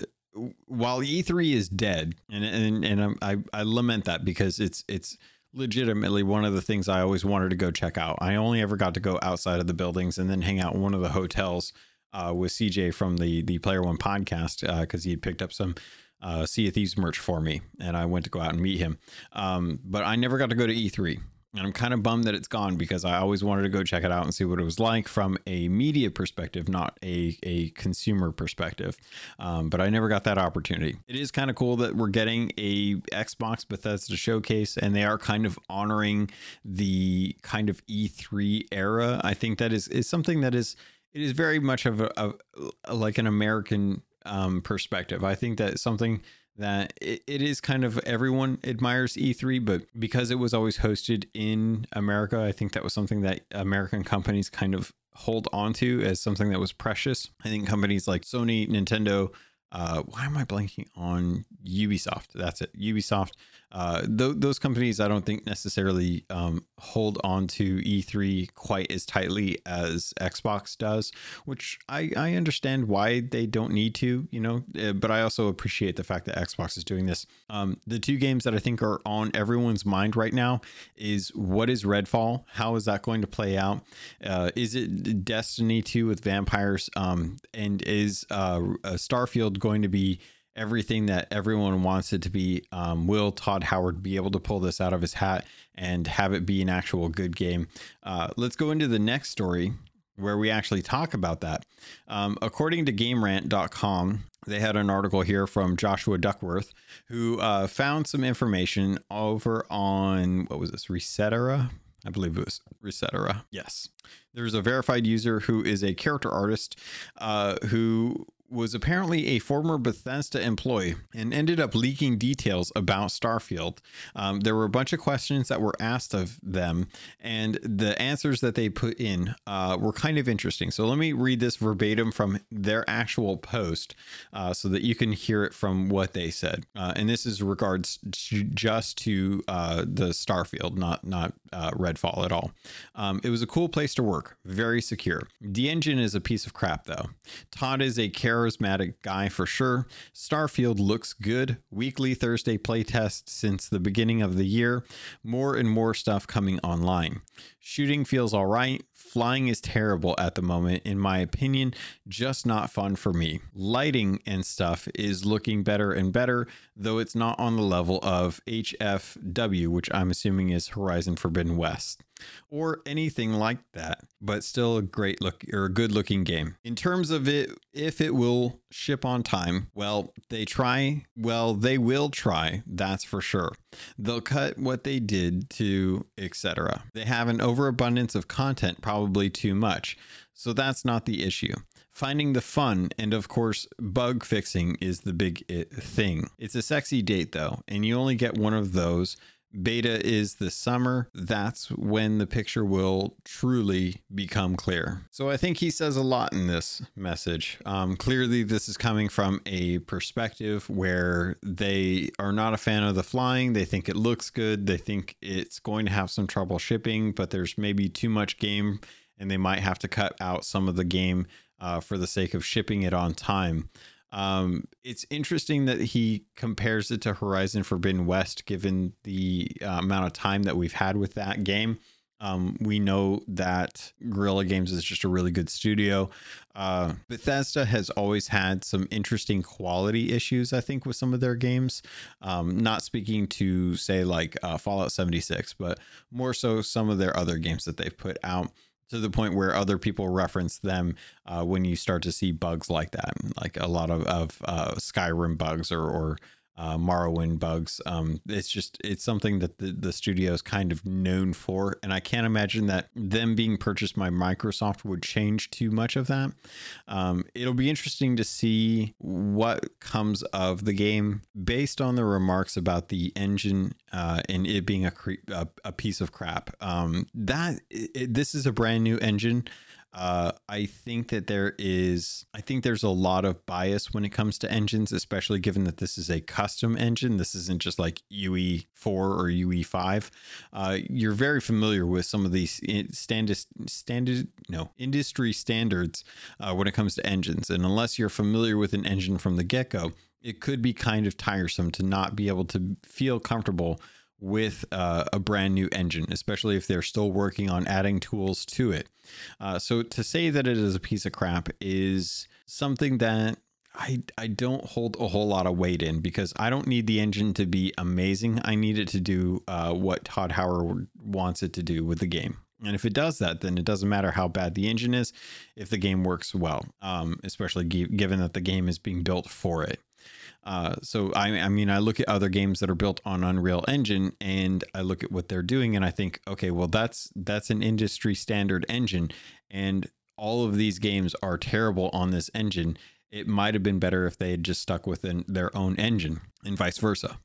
while E3 is dead, and and and I I lament that because it's it's legitimately one of the things I always wanted to go check out. I only ever got to go outside of the buildings and then hang out in one of the hotels uh, with CJ from the the Player One podcast because uh, he had picked up some uh, Sea of Thieves merch for me, and I went to go out and meet him. Um, but I never got to go to E3. And I'm kind of bummed that it's gone because I always wanted to go check it out and see what it was like from a media perspective, not a, a consumer perspective. Um, but I never got that opportunity. It is kind of cool that we're getting a Xbox Bethesda showcase and they are kind of honoring the kind of E3 era. I think that is, is something that is, it is very much of a, a, like an American um, perspective. I think that something that it, it is kind of everyone admires E3, but because it was always hosted in America, I think that was something that American companies kind of hold on to as something that was precious. I think companies like Sony, Nintendo, uh, why am I blanking on Ubisoft? That's it. Ubisoft uh, th- those companies I don't think necessarily um, hold on to E3 quite as tightly as Xbox does, which I, I understand why they don't need to, you know, uh, but I also appreciate the fact that Xbox is doing this. Um, the two games that I think are on everyone's mind right now is what is Redfall? How is that going to play out? Uh, is it Destiny 2 with vampires? Um, and is uh, Starfield going to be everything that everyone wants it to be. Um, will Todd Howard be able to pull this out of his hat and have it be an actual good game? Uh, let's go into the next story where we actually talk about that. Um, according to GameRant.com, they had an article here from Joshua Duckworth who uh, found some information over on what was this, Resetera? I believe it was Resetera. Yes. There's a verified user who is a character artist uh, who was apparently a former Bethesda employee and ended up leaking details about Starfield. Um, there were a bunch of questions that were asked of them, and the answers that they put in uh, were kind of interesting. So let me read this verbatim from their actual post uh, so that you can hear it from what they said. Uh, and this is regards just to uh, the Starfield, not not uh, Redfall at all. Um, it was a cool place to work, very secure. The engine is a piece of crap, though. Todd is a character charismatic guy for sure. Starfield looks good. Weekly Thursday playtest since the beginning of the year. More and more stuff coming online. Shooting feels all right. Flying is terrible at the moment, in my opinion, just not fun for me. Lighting and stuff is looking better and better, though it's not on the level of HFW, which I'm assuming is Horizon Forbidden West. or anything like that, but still a great look or a good looking game. In terms of it, if it will ship on time, well, they try, well, they will try, that's for sure. They'll cut what they did to etc. They have an overabundance of content, probably too much. So that's not the issue. Finding the fun and, of course, bug fixing is the big eh, thing. It's a sexy date, though, and you only get one of those. Beta is the summer. That's when the picture will truly become clear. So I think he says a lot in this message. Um, clearly, this is coming from a perspective where they are not a fan of the flying. They think it looks good. They think it's going to have some trouble shipping, but there's maybe too much game and they might have to cut out some of the game uh, for the sake of shipping it on time. Um, it's interesting that he compares it to Horizon Forbidden West, given the uh, amount of time that we've had with that game. Um, we know that Guerrilla Games is just a really good studio. Uh, Bethesda has always had some interesting quality issues, I think, with some of their games. Um, not speaking to, say, like uh, Fallout 76, but more so some of their other games that they've put out to the point where other people reference them uh, when you start to see bugs like that, like a lot of, of uh, Skyrim bugs or, or uh, Morrowind bugs. Um, it's just it's something that the, the studio is kind of known for, and I can't imagine that them being purchased by Microsoft would change too much of that. Um, it'll be interesting to see what comes of the game based on the remarks about the engine uh, and it being a, cre- a, a piece of crap. Um, that it, this is a brand new engine. Uh, I think that there is, I think there's a lot of bias when it comes to engines, especially given that this is a custom engine. This isn't just like UE4 or UE5. Uh, you're very familiar with some of these standard, standard, no, industry standards uh, when it comes to engines. And unless you're familiar with an engine from the get go, it could be kind of tiresome to not be able to feel comfortable with uh, a brand new engine, especially if they're still working on adding tools to it. Uh, so to say that it is a piece of crap is something that I, I don't hold a whole lot of weight in because I don't need the engine to be amazing. I need it to do uh, what Todd Howard wants it to do with the game. And if it does that, then it doesn't matter how bad the engine is if the game works well, um, especially given that the game is being built for it. Uh, so I, I mean, I look at other games that are built on Unreal Engine, and I look at what they're doing, and I think, okay, well, that's that's an industry standard engine, and all of these games are terrible on this engine. It might have been better if they had just stuck within their own engine, and vice versa.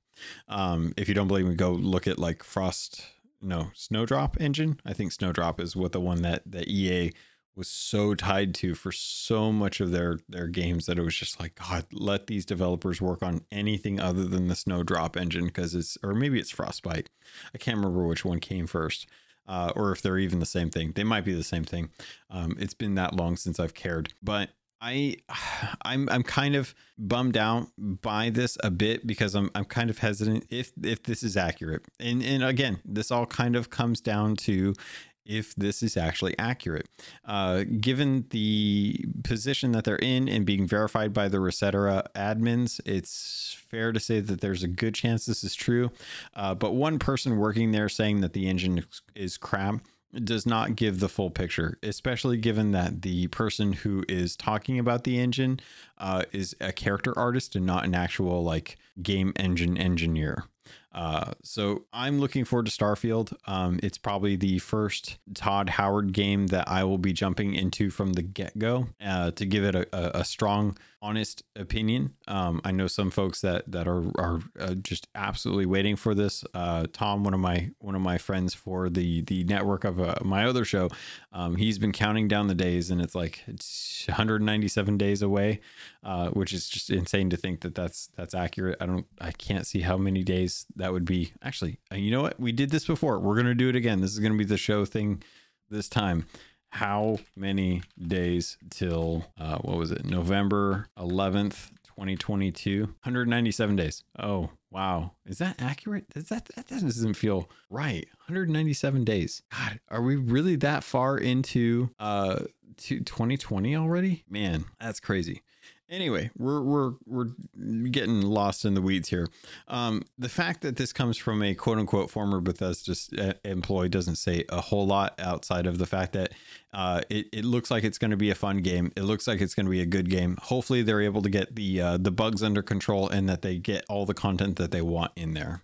Um, if you don't believe me, go look at like Frost, no Snowdrop engine. I think Snowdrop is what the one that that EA was so tied to for so much of their their games that it was just like god let these developers work on anything other than the snowdrop engine because it's or maybe it's frostbite. I can't remember which one came first uh, or if they're even the same thing. They might be the same thing. Um, it's been that long since i've cared. But I I'm I'm kind of bummed out by this a bit because I'm I'm kind of hesitant if if this is accurate. And and again, this all kind of comes down to if this is actually accurate. Uh, given the position that they're in and being verified by the Resetera admins, it's fair to say that there's a good chance this is true. Uh, but one person working there saying that the engine is crap does not give the full picture, especially given that the person who is talking about the engine uh, is a character artist and not an actual like game engine engineer. Uh, so I'm looking forward to Starfield. Um, it's probably the first Todd Howard game that I will be jumping into from the get go uh, to give it a, a, a strong honest opinion. Um, I know some folks that that are are uh, just absolutely waiting for this. Uh, Tom, one of my one of my friends for the the network of uh, my other show, um, he's been counting down the days, and it's like it's 197 days away, uh, which is just insane to think that that's that's accurate. I don't, I can't see how many days that would be. Actually, uh, you know what? We did this before. We're gonna do it again. This is gonna be the show thing this time how many days till uh, what was it? November 11th 2022 197 days. Oh wow. Is that accurate? Is that that doesn't feel right. 197 days. God are we really that far into uh to 2020 already? Man that's crazy Anyway, we're we're we're getting lost in the weeds here. Um, the fact that this comes from a quote unquote former Bethesda employee doesn't say a whole lot outside of the fact that uh, it, it looks like it's going to be a fun game. It looks like it's going to be a good game. Hopefully, they're able to get the uh, the bugs under control and that they get all the content that they want in there.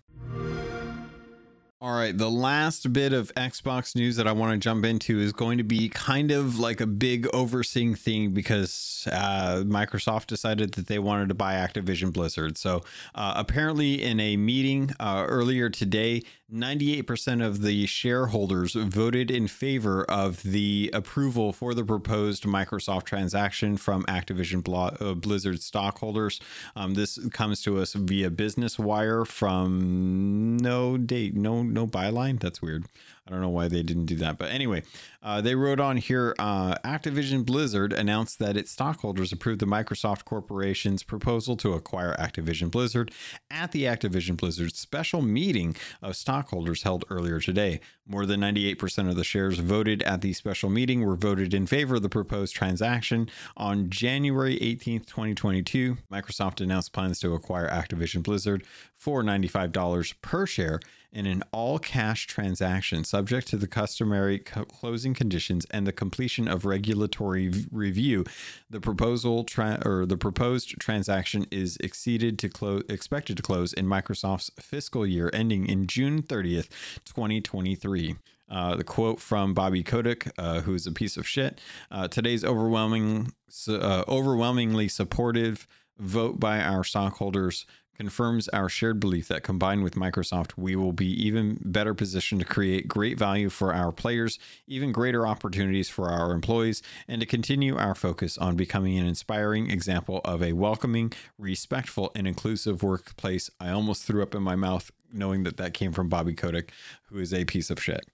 All right, the last bit of Xbox news that I want to jump into is going to be kind of like a big overseeing thing because uh, Microsoft decided that they wanted to buy Activision Blizzard. So uh, apparently, in a meeting uh, earlier today, 98% of the shareholders voted in favor of the approval for the proposed Microsoft transaction from Activision uh, Blizzard stockholders. Um, this comes to us via Business Wire from no date, no no byline. That's weird. I don't know why they didn't do that. But anyway, uh, they wrote on here uh, Activision Blizzard announced that its stockholders approved the Microsoft Corporation's proposal to acquire Activision Blizzard at the Activision Blizzard special meeting of stockholders held earlier today. More than 98% of the shares voted at the special meeting were voted in favor of the proposed transaction. On January 18th, 2022, Microsoft announced plans to acquire Activision Blizzard for $95 per share in an all cash transaction subject to the customary co- closing conditions and the completion of regulatory v- review. The proposal tra- or the proposed transaction is exceeded to close expected to close in Microsoft's fiscal year ending in June 30th, 2023. Uh, the quote from Bobby Kotick, uh, who's a piece of shit. Uh, today's overwhelming, uh, overwhelmingly supportive vote by our stockholders confirms our shared belief that combined with Microsoft, we will be even better positioned to create great value for our players, even greater opportunities for our employees, and to continue our focus on becoming an inspiring example of a welcoming, respectful, and inclusive workplace. I almost threw up in my mouth knowing that that came from Bobby Kotick, who is a piece of shit.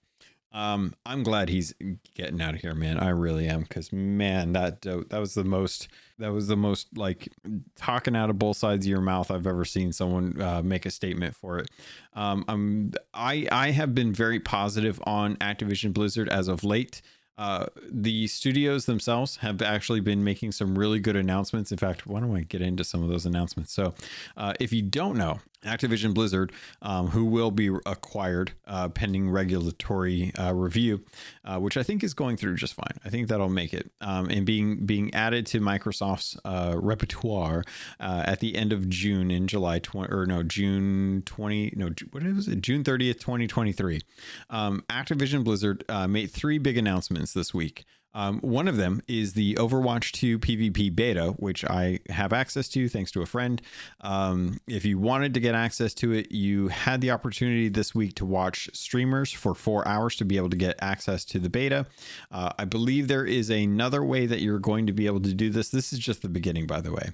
Um, I'm glad he's getting out of here, man. I really am, because man, that that was the most that was the most like talking out of both sides of your mouth I've ever seen someone uh, make a statement for it. Um, I'm I I have been very positive on Activision Blizzard as of late. Uh, the studios themselves have actually been making some really good announcements. In fact, why don't I get into some of those announcements? So, uh, if you don't know, Activision Blizzard, um, who will be acquired uh, pending regulatory uh, review, uh, which I think is going through just fine. I think that'll make it, um, and being being added to Microsoft's uh, repertoire uh, at the end of June in July twenty or no June twenty no what was it June thirtieth twenty twenty three. Um, Activision Blizzard uh, made three big announcements this week. Um, one of them is the Overwatch 2 PvP beta, which I have access to thanks to a friend. Um, if you wanted to get access to it, you had the opportunity this week to watch streamers for four hours to be able to get access to the beta. Uh, I believe there is another way that you're going to be able to do this. This is just the beginning, by the way.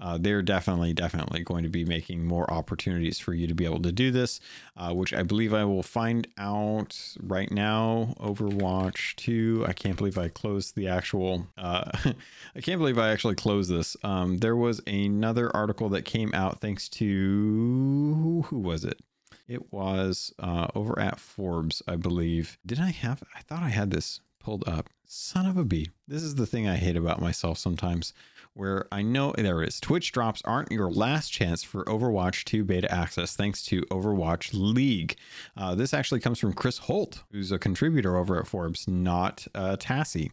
Uh, they're definitely, definitely going to be making more opportunities for you to be able to do this, uh, which I believe I will find out right now. Overwatch 2. I can't believe I close the actual. Uh, I can't believe I actually closed this. Um, there was another article that came out thanks to who was it? It was uh, over at Forbes, I believe. Did I have? I thought I had this pulled up. Son of a bee. This is the thing I hate about myself sometimes where I know there is. Twitch drops aren't your last chance for Overwatch 2 beta access thanks to Overwatch League. Uh, this actually comes from Chris Holt, who's a contributor over at Forbes, not uh, Tassi.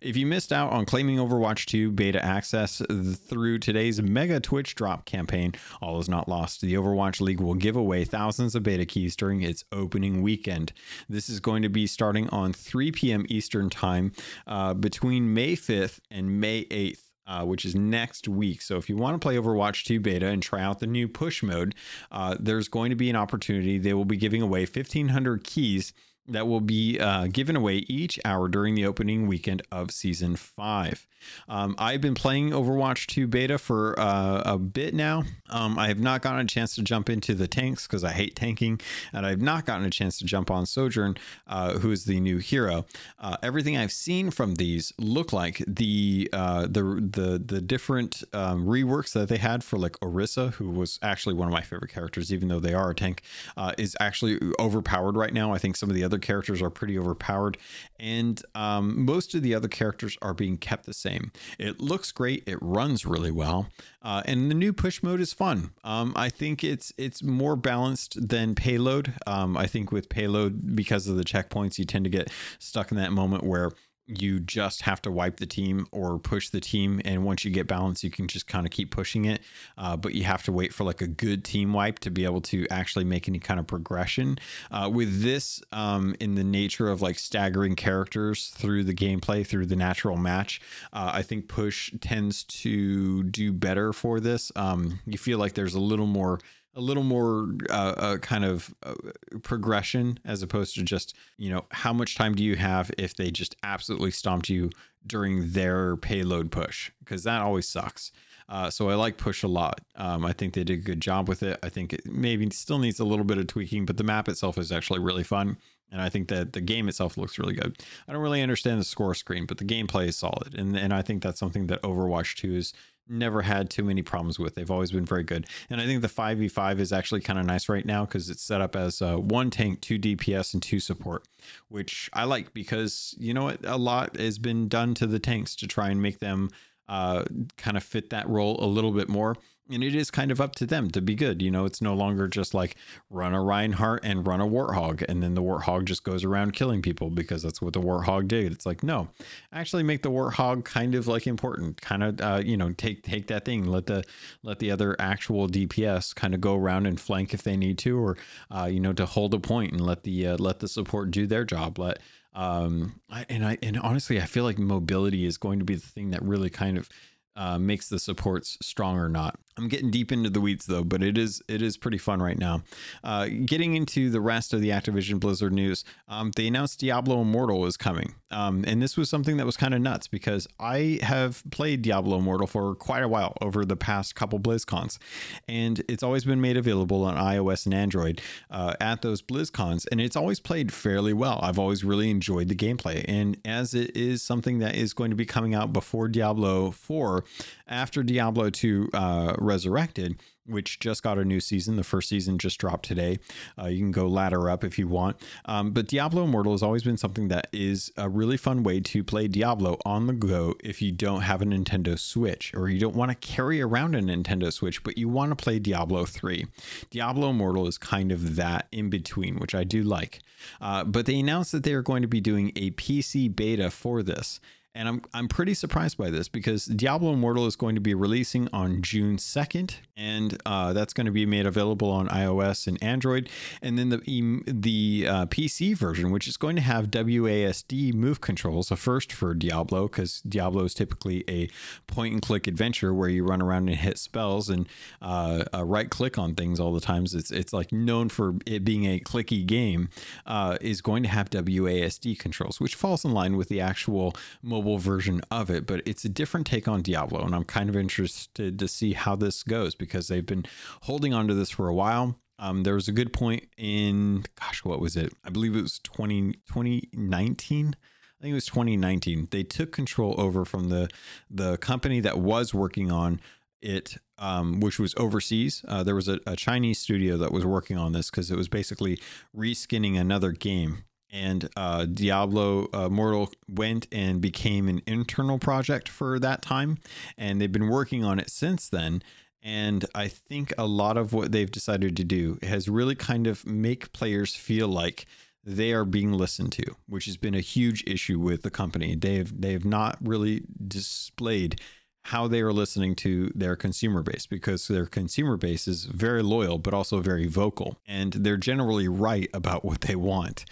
If you missed out on claiming Overwatch 2 beta access through today's mega Twitch drop campaign, all is not lost. The Overwatch League will give away thousands of beta keys during its opening weekend. This is going to be starting on 3 p.m. Eastern Time uh, between May 5th and May 8th uh, which is next week. So if you want to play Overwatch 2 beta and try out the new push mode, uh, there's going to be an opportunity. They will be giving away 1,500 keys that will be uh, given away each hour during the opening weekend of season five. Um, I've been playing Overwatch 2 beta for uh, a bit now. Um, I have not gotten a chance to jump into the tanks because I hate tanking, and I've not gotten a chance to jump on Sojourn, uh, who is the new hero. Uh, everything I've seen from these look like the uh, the the the different um, reworks that they had for like Orisa, who was actually one of my favorite characters, even though they are a tank, uh, is actually overpowered right now. I think some of the other characters are pretty overpowered, and um, most of the other characters are being kept the same. It looks great. It runs really well, uh, and the new push mode is fun. Um, I think it's it's more balanced than payload. Um, I think with payload because of the checkpoints, you tend to get stuck in that moment where you just have to wipe the team or push the team. And once you get balance you can just kind of keep pushing it. Uh, but you have to wait for like a good team wipe to be able to actually make any kind of progression. Uh, with this um, in the nature of like staggering characters through the gameplay through the natural match uh, i think push tends to do better for this. Um, you feel like there's a little more a little more uh, uh, kind of uh, progression as opposed to just you know how much time do you have if they just absolutely stomped you during their payload push because that always sucks uh, so i like push a lot um, i think they did a good job with it i think it maybe still needs a little bit of tweaking but the map itself is actually really fun and I think that the game itself looks really good. I don't really understand the score screen, but the gameplay is solid. And, and I think that's something that Overwatch 2 is never had too many problems with. They've always been very good. And I think the 5v5 is actually kind of nice right now because it's set up as uh, one tank, two DPS, and two support, which I like because, you know what, a lot has been done to the tanks to try and make them uh, kind of fit that role a little bit more and it is kind of up to them to be good. You know, it's no longer just like run a Reinhardt and run a Warthog, and then the Warthog just goes around killing people because that's what the Warthog did. It's like no, actually make the Warthog kind of like important. Kind of, uh, you know, take take that thing, let the let the other actual DPS kind of go around and flank if they need to, or uh, you know, to hold a point and let the uh, let the support do their job. Let um, and I and honestly, I feel like mobility is going to be the thing that really kind of uh, makes the supports strong or not. I'm getting deep into the weeds though, but it is it is pretty fun right now. Uh, getting into the rest of the Activision Blizzard news, um, they announced Diablo Immortal is coming, um, and this was something that was kind of nuts because I have played Diablo Immortal for quite a while over the past couple BlizzCons, and it's always been made available on iOS and Android uh, at those BlizzCons, and it's always played fairly well. I've always really enjoyed the gameplay, and as it is something that is going to be coming out before Diablo 4, after Diablo 2. Uh, Resurrected, which just got a new season. The first season just dropped today. Uh, you can go ladder up if you want. Um, but Diablo Immortal has always been something that is a really fun way to play Diablo on the go if you don't have a Nintendo Switch or you don't want to carry around a Nintendo Switch, but you want to play Diablo 3. Diablo Immortal is kind of that in between, which I do like. Uh, but they announced that they are going to be doing a PC beta for this. And I'm I'm pretty surprised by this because Diablo Immortal is going to be releasing on June 2nd, and uh, that's going to be made available on iOS and Android. And then the the uh, PC version, which is going to have WASD move controls, a first for Diablo because Diablo is typically a point and click adventure where you run around and hit spells and uh, right click on things all the times. It's it's like known for it being a clicky game. Uh, is going to have WASD controls, which falls in line with the actual mobile mobile version of it, but it's a different take on Diablo. And I'm kind of interested to see how this goes because they've been holding on to this for a while. Um, there was a good point in, gosh, what was it? I believe it was 20, 2019. I think it was 2019. They took control over from the the company that was working on it, um, which was overseas. Uh, there was a, a, Chinese studio that was working on this because it was basically reskinning another game and uh, Diablo uh, Immortal went and became an internal project for that time, and they've been working on it since then. And I think a lot of what they've decided to do has really kind of make players feel like they are being listened to, which has been a huge issue with the company. They have they have not really displayed how they are listening to their consumer base because their consumer base is very loyal but also very vocal and they're generally right about what they want.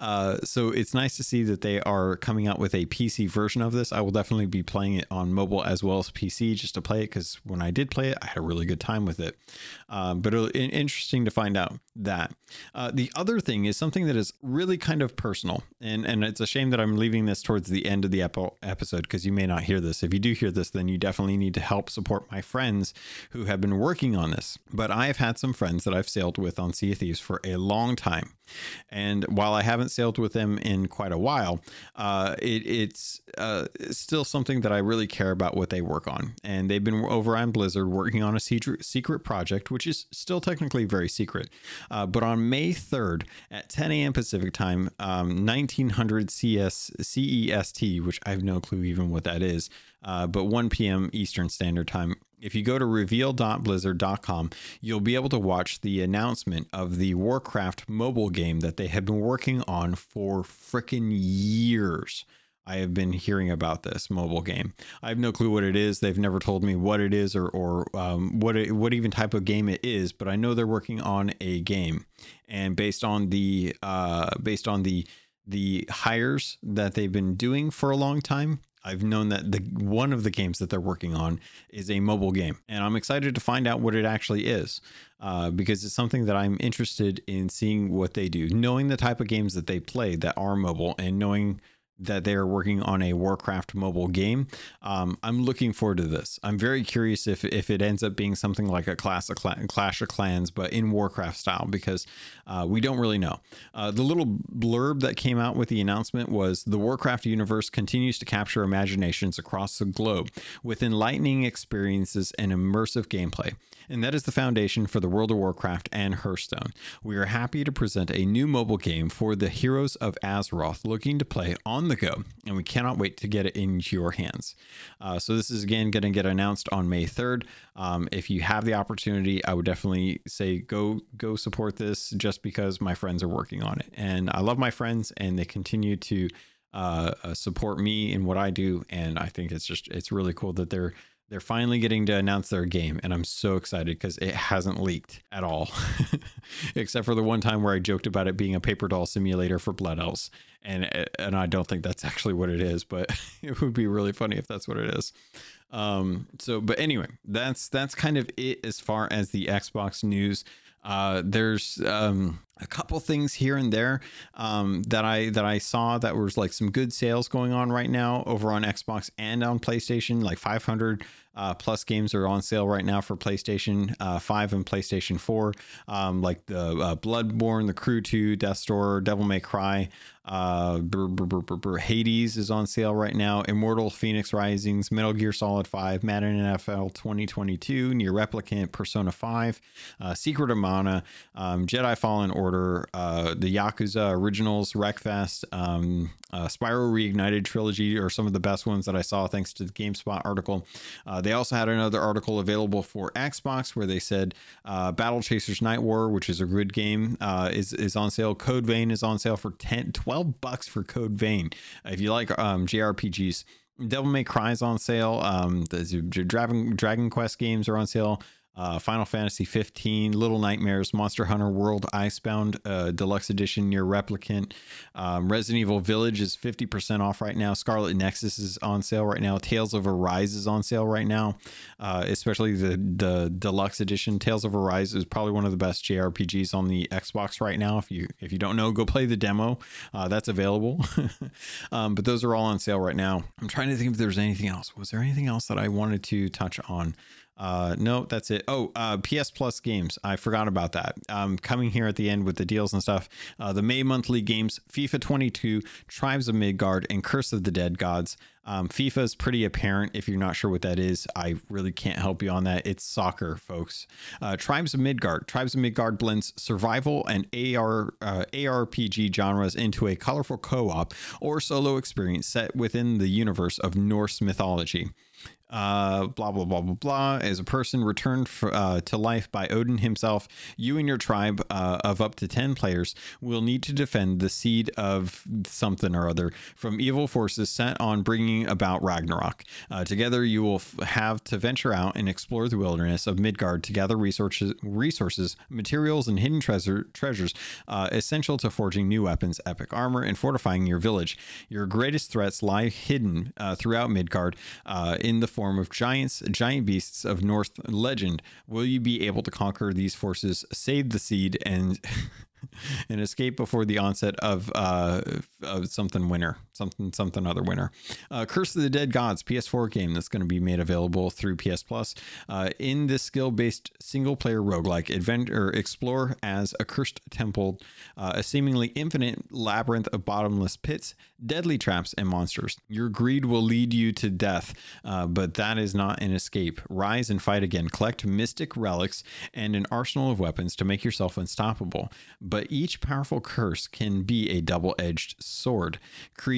Uh, so it's nice to see that they are coming out with a pc version of this. I will definitely be playing it on mobile as well as pc just to play it because when i did play it i had a really good time with it. Um, but it, interesting to find out that. Uh, the other thing is something that is really kind of personal and and it's a shame that i'm leaving this towards the end of the episode because you may not hear this. If you do hear this then you definitely need to help support my friends who have been working on this. But I have had some friends that I've sailed with on Sea of Thieves for a long time. And while I haven't sailed with them in quite a while, uh, it, it's uh, still something that I really care about what they work on. And they've been over on Blizzard working on a secret, secret project, which is still technically very secret. Uh, but on May 3rd at 10 a.m. Pacific time, um, 1900 CS, CEST, which I have no clue even what that is, uh, but 1 p.m. Eastern Standard Time. If you go to reveal.blizzard.com, you'll be able to watch the announcement of the Warcraft mobile game that they have been working on for freaking years. I have been hearing about this mobile game. I have no clue what it is. They've never told me what it is or or um, what it, what even type of game it is. But I know they're working on a game, and based on the uh, based on the the hires that they've been doing for a long time, I've known that the one of the games that they're working on is a mobile game, and I'm excited to find out what it actually is, uh, because it's something that I'm interested in seeing what they do, knowing the type of games that they play that are mobile, and knowing that they're working on a Warcraft mobile game. Um, I'm looking forward to this. I'm very curious if if it ends up being something like a Clash of, Cl- Clash of Clans, but in Warcraft style, because uh, we don't really know. Uh, the little blurb that came out with the announcement was the Warcraft universe continues to capture imaginations across the globe with enlightening experiences and immersive gameplay. And that is the foundation for the World of Warcraft and Hearthstone. We are happy to present a new mobile game for the heroes of Azeroth looking to play on the go, and we cannot wait to get it into your hands. Uh, so, this is again going to get announced on May 3rd. Um, if you have the opportunity, I would definitely say go go support this just because my friends are working on it. And I love my friends, and they continue to uh, uh, support me in what I do. And I think it's just, it's really cool that they're they're finally getting to announce their game and i'm so excited because it hasn't leaked at all. Except for the one time where i joked about it being a paper doll simulator for blood elves and and i don't think that's actually what it is but it would be really funny if that's what it is. Um so but anyway that's that's kind of it as far as the xbox news. Uh, there's um, a couple things here and there um, that I that I saw that was like some good sales going on right now over on Xbox and on PlayStation. Like 500 uh, plus games are on sale right now for PlayStation uh, 5 and PlayStation 4, um, like the uh, Bloodborne, The Crew 2, Death Door, Devil May Cry. Uh, Hades is on sale right now. Immortal Fenyx Risings, Metal Gear Solid 5, Madden NFL 2022, NieR Replicant, Persona 5, uh, Secret of Mana, um, Jedi Fallen Order, uh, the Yakuza Originals, Wreckfest, um, uh, Spyro Reignited trilogy are some of the best ones that I saw thanks to the GameSpot article. Uh, they also had another article available for Xbox where they said uh, Battle Chasers Night War, which is a good game, uh, is is on sale. Code Vein is on sale for 10, 12 bucks for Code Vein. If you like um, JRPGs, Devil May Cry is on sale. Um, the Dragon Dragon Quest games are on sale uh, Final Fantasy 15, Little Nightmares, Monster Hunter World, Iceborne, uh, Deluxe Edition, NieR Replicant. Um, Resident Evil Village is 50% off right now. Scarlet Nexus is on sale right now. Tales of Arise is on sale right now, uh, especially the, the Deluxe Edition. Tales of Arise is probably one of the best JRPGs on the Xbox right now. If you if you don't know, go play the demo. Uh, that's available. um, but those are all on sale right now. I'm trying to think if there's anything else. Was there anything else that I wanted to touch on? Uh, no, that's it. Oh, uh, PS Plus games. I forgot about that. Um, coming here at the end with the deals and stuff. Uh, the May monthly games: FIFA 22, Tribes of Midgard, and Curse of the Dead Gods. Um, FIFA is pretty apparent if you're not sure what that is. I really can't help you on that. It's soccer, folks. Uh, Tribes of Midgard. Tribes of Midgard blends survival and AR uh, ARPG genres into a colorful co-op or solo experience set within the universe of Norse mythology uh, blah blah blah blah blah. As a person returned for, uh, to life by Odin himself, you and your tribe uh, of up to ten players will need to defend the seed of something or other from evil forces set on bringing about Ragnarok. Uh, together, you will f- have to venture out and explore the wilderness of Midgard to gather resources, resources, materials, and hidden treasure treasures uh, essential to forging new weapons, epic armor, and fortifying your village. Your greatest threats lie hidden uh, throughout Midgard in the form of giants, giant beasts of Norse legend. Will you be able to conquer these forces, save the seed, and and escape before the onset of uh, of something winter? Something something other winner. Uh, Curse of the Dead Gods PS4 game that's going to be made available through PS Plus. Uh, in this skill-based single-player roguelike, adventure explore as a cursed temple, uh, a seemingly infinite labyrinth of bottomless pits, deadly traps, and monsters. Your greed will lead you to death, uh, but that is not an escape. Rise and fight again. Collect mystic relics and an arsenal of weapons to make yourself unstoppable. But each powerful curse can be a double-edged sword,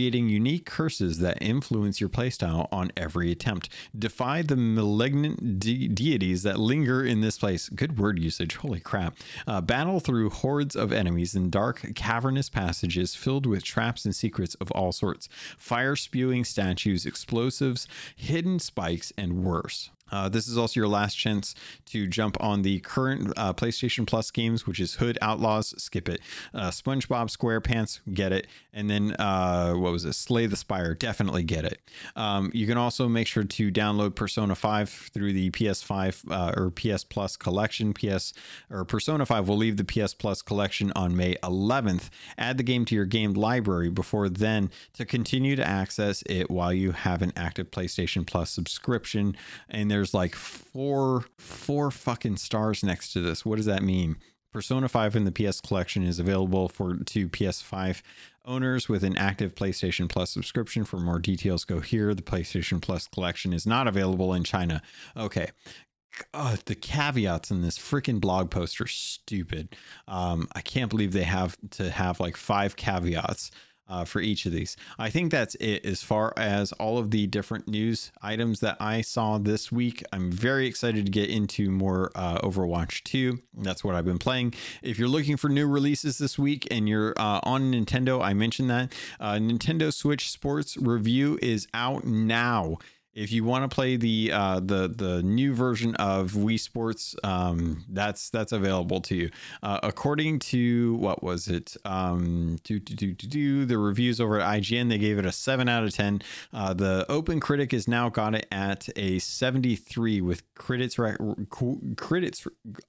creating unique curses that influence your playstyle on every attempt. Defy the malignant de- deities that linger in this place. Good word usage. Holy crap. Uh, battle through hordes of enemies in dark, cavernous passages filled with traps and secrets of all sorts. Fire spewing statues, explosives, hidden spikes, and worse. Uh, this is also your last chance to jump on the current uh, PlayStation Plus games, which is Hood Outlaws, skip it. Uh, SpongeBob SquarePants, get it. And then, uh, what was it? Slay the Spire, definitely get it. Um, you can also make sure to download Persona 5 through the PS5 uh, or PS Plus collection. PS or Persona 5 will leave the PS Plus collection on May 11th. Add the game to your game library before then to continue to access it while you have an active PlayStation Plus subscription. And there's like four four fucking stars next to this. What does that mean? Persona 5 in the PS collection is available for to PS5 owners with an active PlayStation Plus subscription. For more details, go here. The PlayStation Plus collection is not available in China. Okay. God, the caveats in this freaking blog post are stupid. Um, I can't believe they have to have like five caveats uh, for each of these. I think that's it as far as all of the different news items that I saw this week. I'm very excited to get into more uh, Overwatch 2. That's what I've been playing. If you're looking for new releases this week and you're uh, on Nintendo, I mentioned that uh, Nintendo Switch Sports review is out now if you want to play the uh, the the new version of Wii Sports, um, that's that's available to you. Uh, according to what was it? Um, do, do, do, do, the reviews over at IGN, they gave it a seven out of ten. Uh, the Open Critic has now got it at a seventy three with critics rec- critics.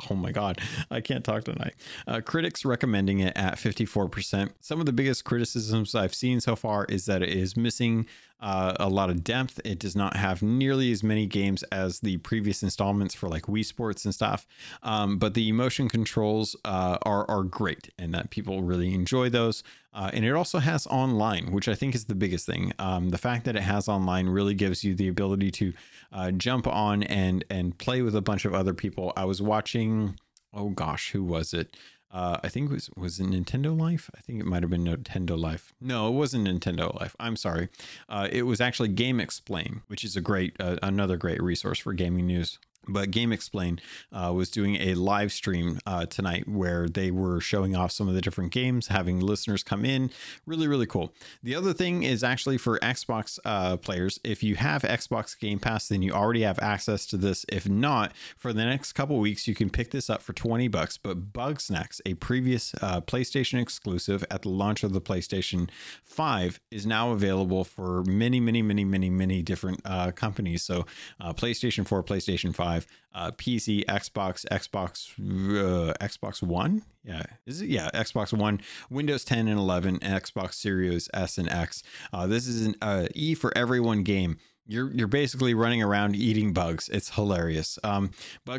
Oh my god, I can't talk tonight. Uh, critics recommending it at fifty four percent. Some of the biggest criticisms I've seen so far is that it is missing uh, a lot of depth. It does not have nearly as many games as the previous installments for like Wii Sports and stuff. Um, but the motion controls uh, are are great, and that people really enjoy those. Uh, and it also has online, which I think is the biggest thing. Um, the fact that it has online really gives you the ability to uh, jump on and and play with a bunch of other people. I was watching. Oh gosh, who was it? Uh, I think it was was it Nintendo Life. I think it might have been Nintendo Life. No, it wasn't Nintendo Life. I'm sorry. Uh, it was actually GameXplain, which is a great uh, another great resource for gaming news. But GameXplain uh, was doing a live stream uh, tonight where they were showing off some of the different games, having listeners come in. Really, really cool. The other thing is actually for Xbox uh, players. If you have Xbox Game Pass, then you already have access to this. If not, for the next couple weeks, you can pick this up for 20 bucks. But Bugsnax, a previous uh, PlayStation exclusive at the launch of the PlayStation 5, is now available for many, many, many, many, many different uh, companies. So uh, PlayStation 4, PlayStation 5 uh, PC, Xbox, Xbox, uh, Xbox One. Yeah, is it? Yeah, Xbox One, Windows 10 and 11, and Xbox Series S and X. Uh, this is an uh, E for everyone game. You're you're basically running around eating bugs. It's hilarious. Um,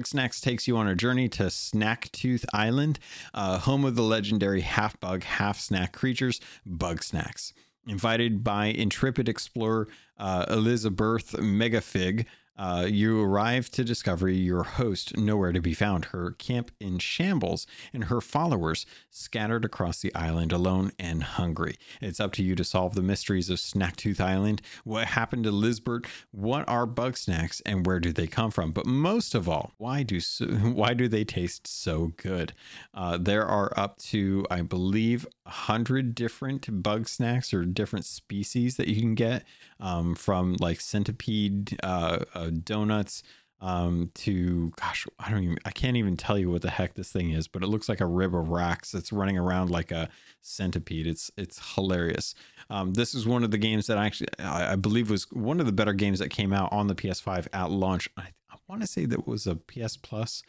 Snacks takes you on a journey to Snaktooth Island, uh, home of the legendary half bug, half snack creatures, Bugsnax. Invited by intrepid explorer uh, Elizabert Megafig, uh, you arrive to discover your host nowhere to be found, her camp in shambles, and her followers scattered across the island alone and hungry. It's up to you to solve the mysteries of Snaktooth Island. What happened to Lizbert? What are Bugsnax, and where do they come from? But most of all, why do so, why do they taste so good? Uh, there are up to, I believe, a hundred different Bugsnax or different species that you can get um, from like centipede. Uh, uh donuts um, to gosh, I don't even I can't even tell you what the heck this thing is, but it looks like a rib of racks that's running around like a centipede. It's it's hilarious. Um, this is one of the games that I actually I, I, believe was one of the better games that came out on the PS5 at launch. I, I want to say that was a PS Plus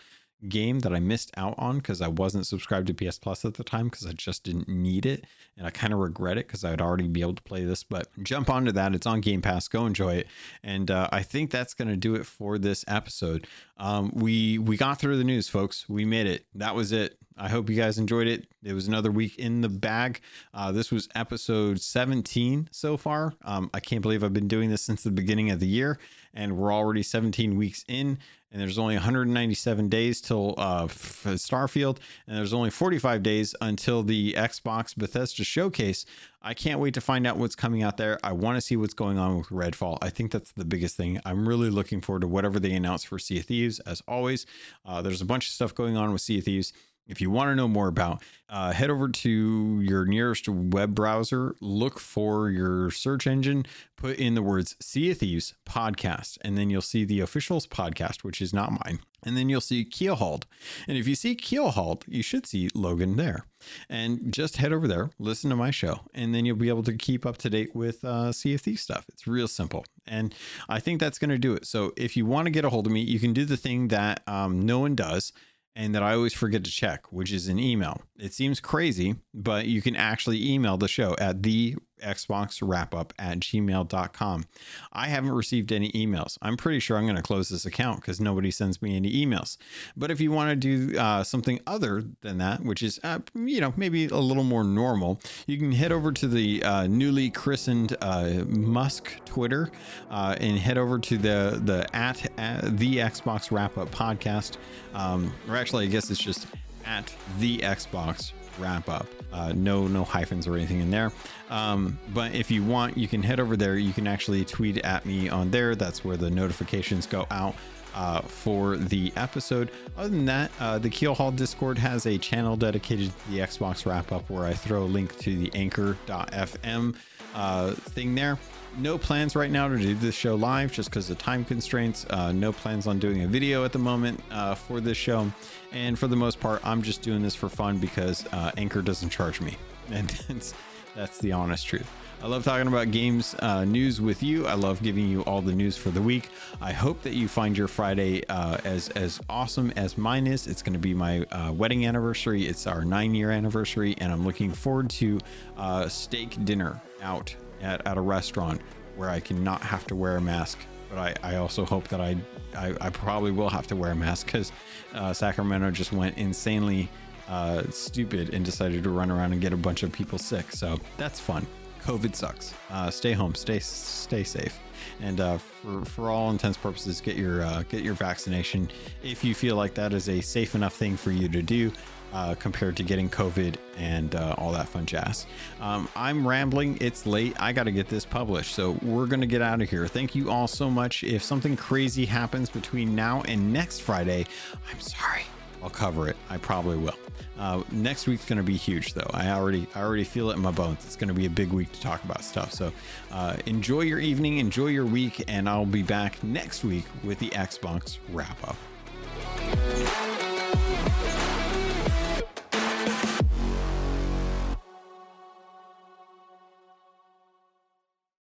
game that I missed out on because I wasn't subscribed to PS Plus at the time because I just didn't need it. And I kind of regret it because I'd already be able to play this. But jump onto that. It's on Game Pass. Go enjoy it. And uh, I think that's going to do it for this episode. Um, we we got through the news, folks. We made it. That was it. I hope you guys enjoyed it. It was another week in the bag. Uh, this was episode 17 so far. Um, I can't believe I've been doing this since the beginning of the year, and we're already 17 weeks in. And there's only 197 days till uh, Starfield, and there's only 45 days until the Xbox Bethesda showcase. I can't wait to find out what's coming out there. I want to see what's going on with Redfall. I think that's the biggest thing. I'm really looking forward to whatever they announce for Sea of Thieves. As always, uh, there's a bunch of stuff going on with Sea of Thieves. If you want to know more about, uh, head over to your nearest web browser, look for your search engine, put in the words Sea of Thieves podcast, and then you'll see the officials podcast, which is not mine. And then you'll see Keelhauled. And if you see Keelhauled, you should see Logan there. And just head over there, listen to my show, and then you'll be able to keep up to date with uh, Sea of Thieves stuff. It's real simple. And I think that's going to do it. So if you want to get a hold of me, you can do the thing that um, no one does and that I always forget to check, which is an email. It seems crazy, but you can actually email the show at the Xbox wrap up at gmail.com. I haven't received any emails. I'm pretty sure I'm going to close this account because nobody sends me any emails. But if you want to do uh, something other than that, which is, uh, you know, maybe a little more normal, you can head over to the uh, newly christened uh, Musk Twitter uh, and head over to the, the at, at the Xbox wrap up podcast. Um, or actually, I guess it's just at the Xbox wrap up. Uh, no, no hyphens or anything in there. Um, but if you want, you can head over there. You can actually tweet at me on there. That's where the notifications go out. Uh, for the episode. Other than that, uh, the Keelhaul Discord has a channel dedicated to the Xbox wrap up where I throw a link to the anchor.fm uh, thing there. No plans right now to do this show live just because of time constraints. Uh, no plans on doing a video at the moment uh, for this show. And for the most part, I'm just doing this for fun because uh, Anchor doesn't charge me. And that's the honest truth. I love talking about games uh, news with you. I love giving you all the news for the week. I hope that you find your Friday uh, as as awesome as mine is. It's going to be my uh, wedding anniversary. It's our nine year anniversary, and I'm looking forward to uh, steak dinner out at, at a restaurant where I can not have to wear a mask. But I, I also hope that I, I, I probably will have to wear a mask because uh, Sacramento just went insanely uh, stupid and decided to run around and get a bunch of people sick. So that's fun. COVID sucks. Uh, stay home. Stay stay safe. And uh, for, for all intents purposes, get your uh, get your vaccination if you feel like that is a safe enough thing for you to do uh, compared to getting COVID and uh, all that fun jazz. Um, I'm rambling. It's late. I got to get this published. So we're going to get out of here. Thank you all so much. If something crazy happens between now and next Friday, I'm sorry. I'll cover it. I probably will. Uh, next week's going to be huge, though. I already, I already feel it in my bones. It's going to be a big week to talk about stuff. So, uh, enjoy your evening, enjoy your week, and I'll be back next week with the Xbox wrap up.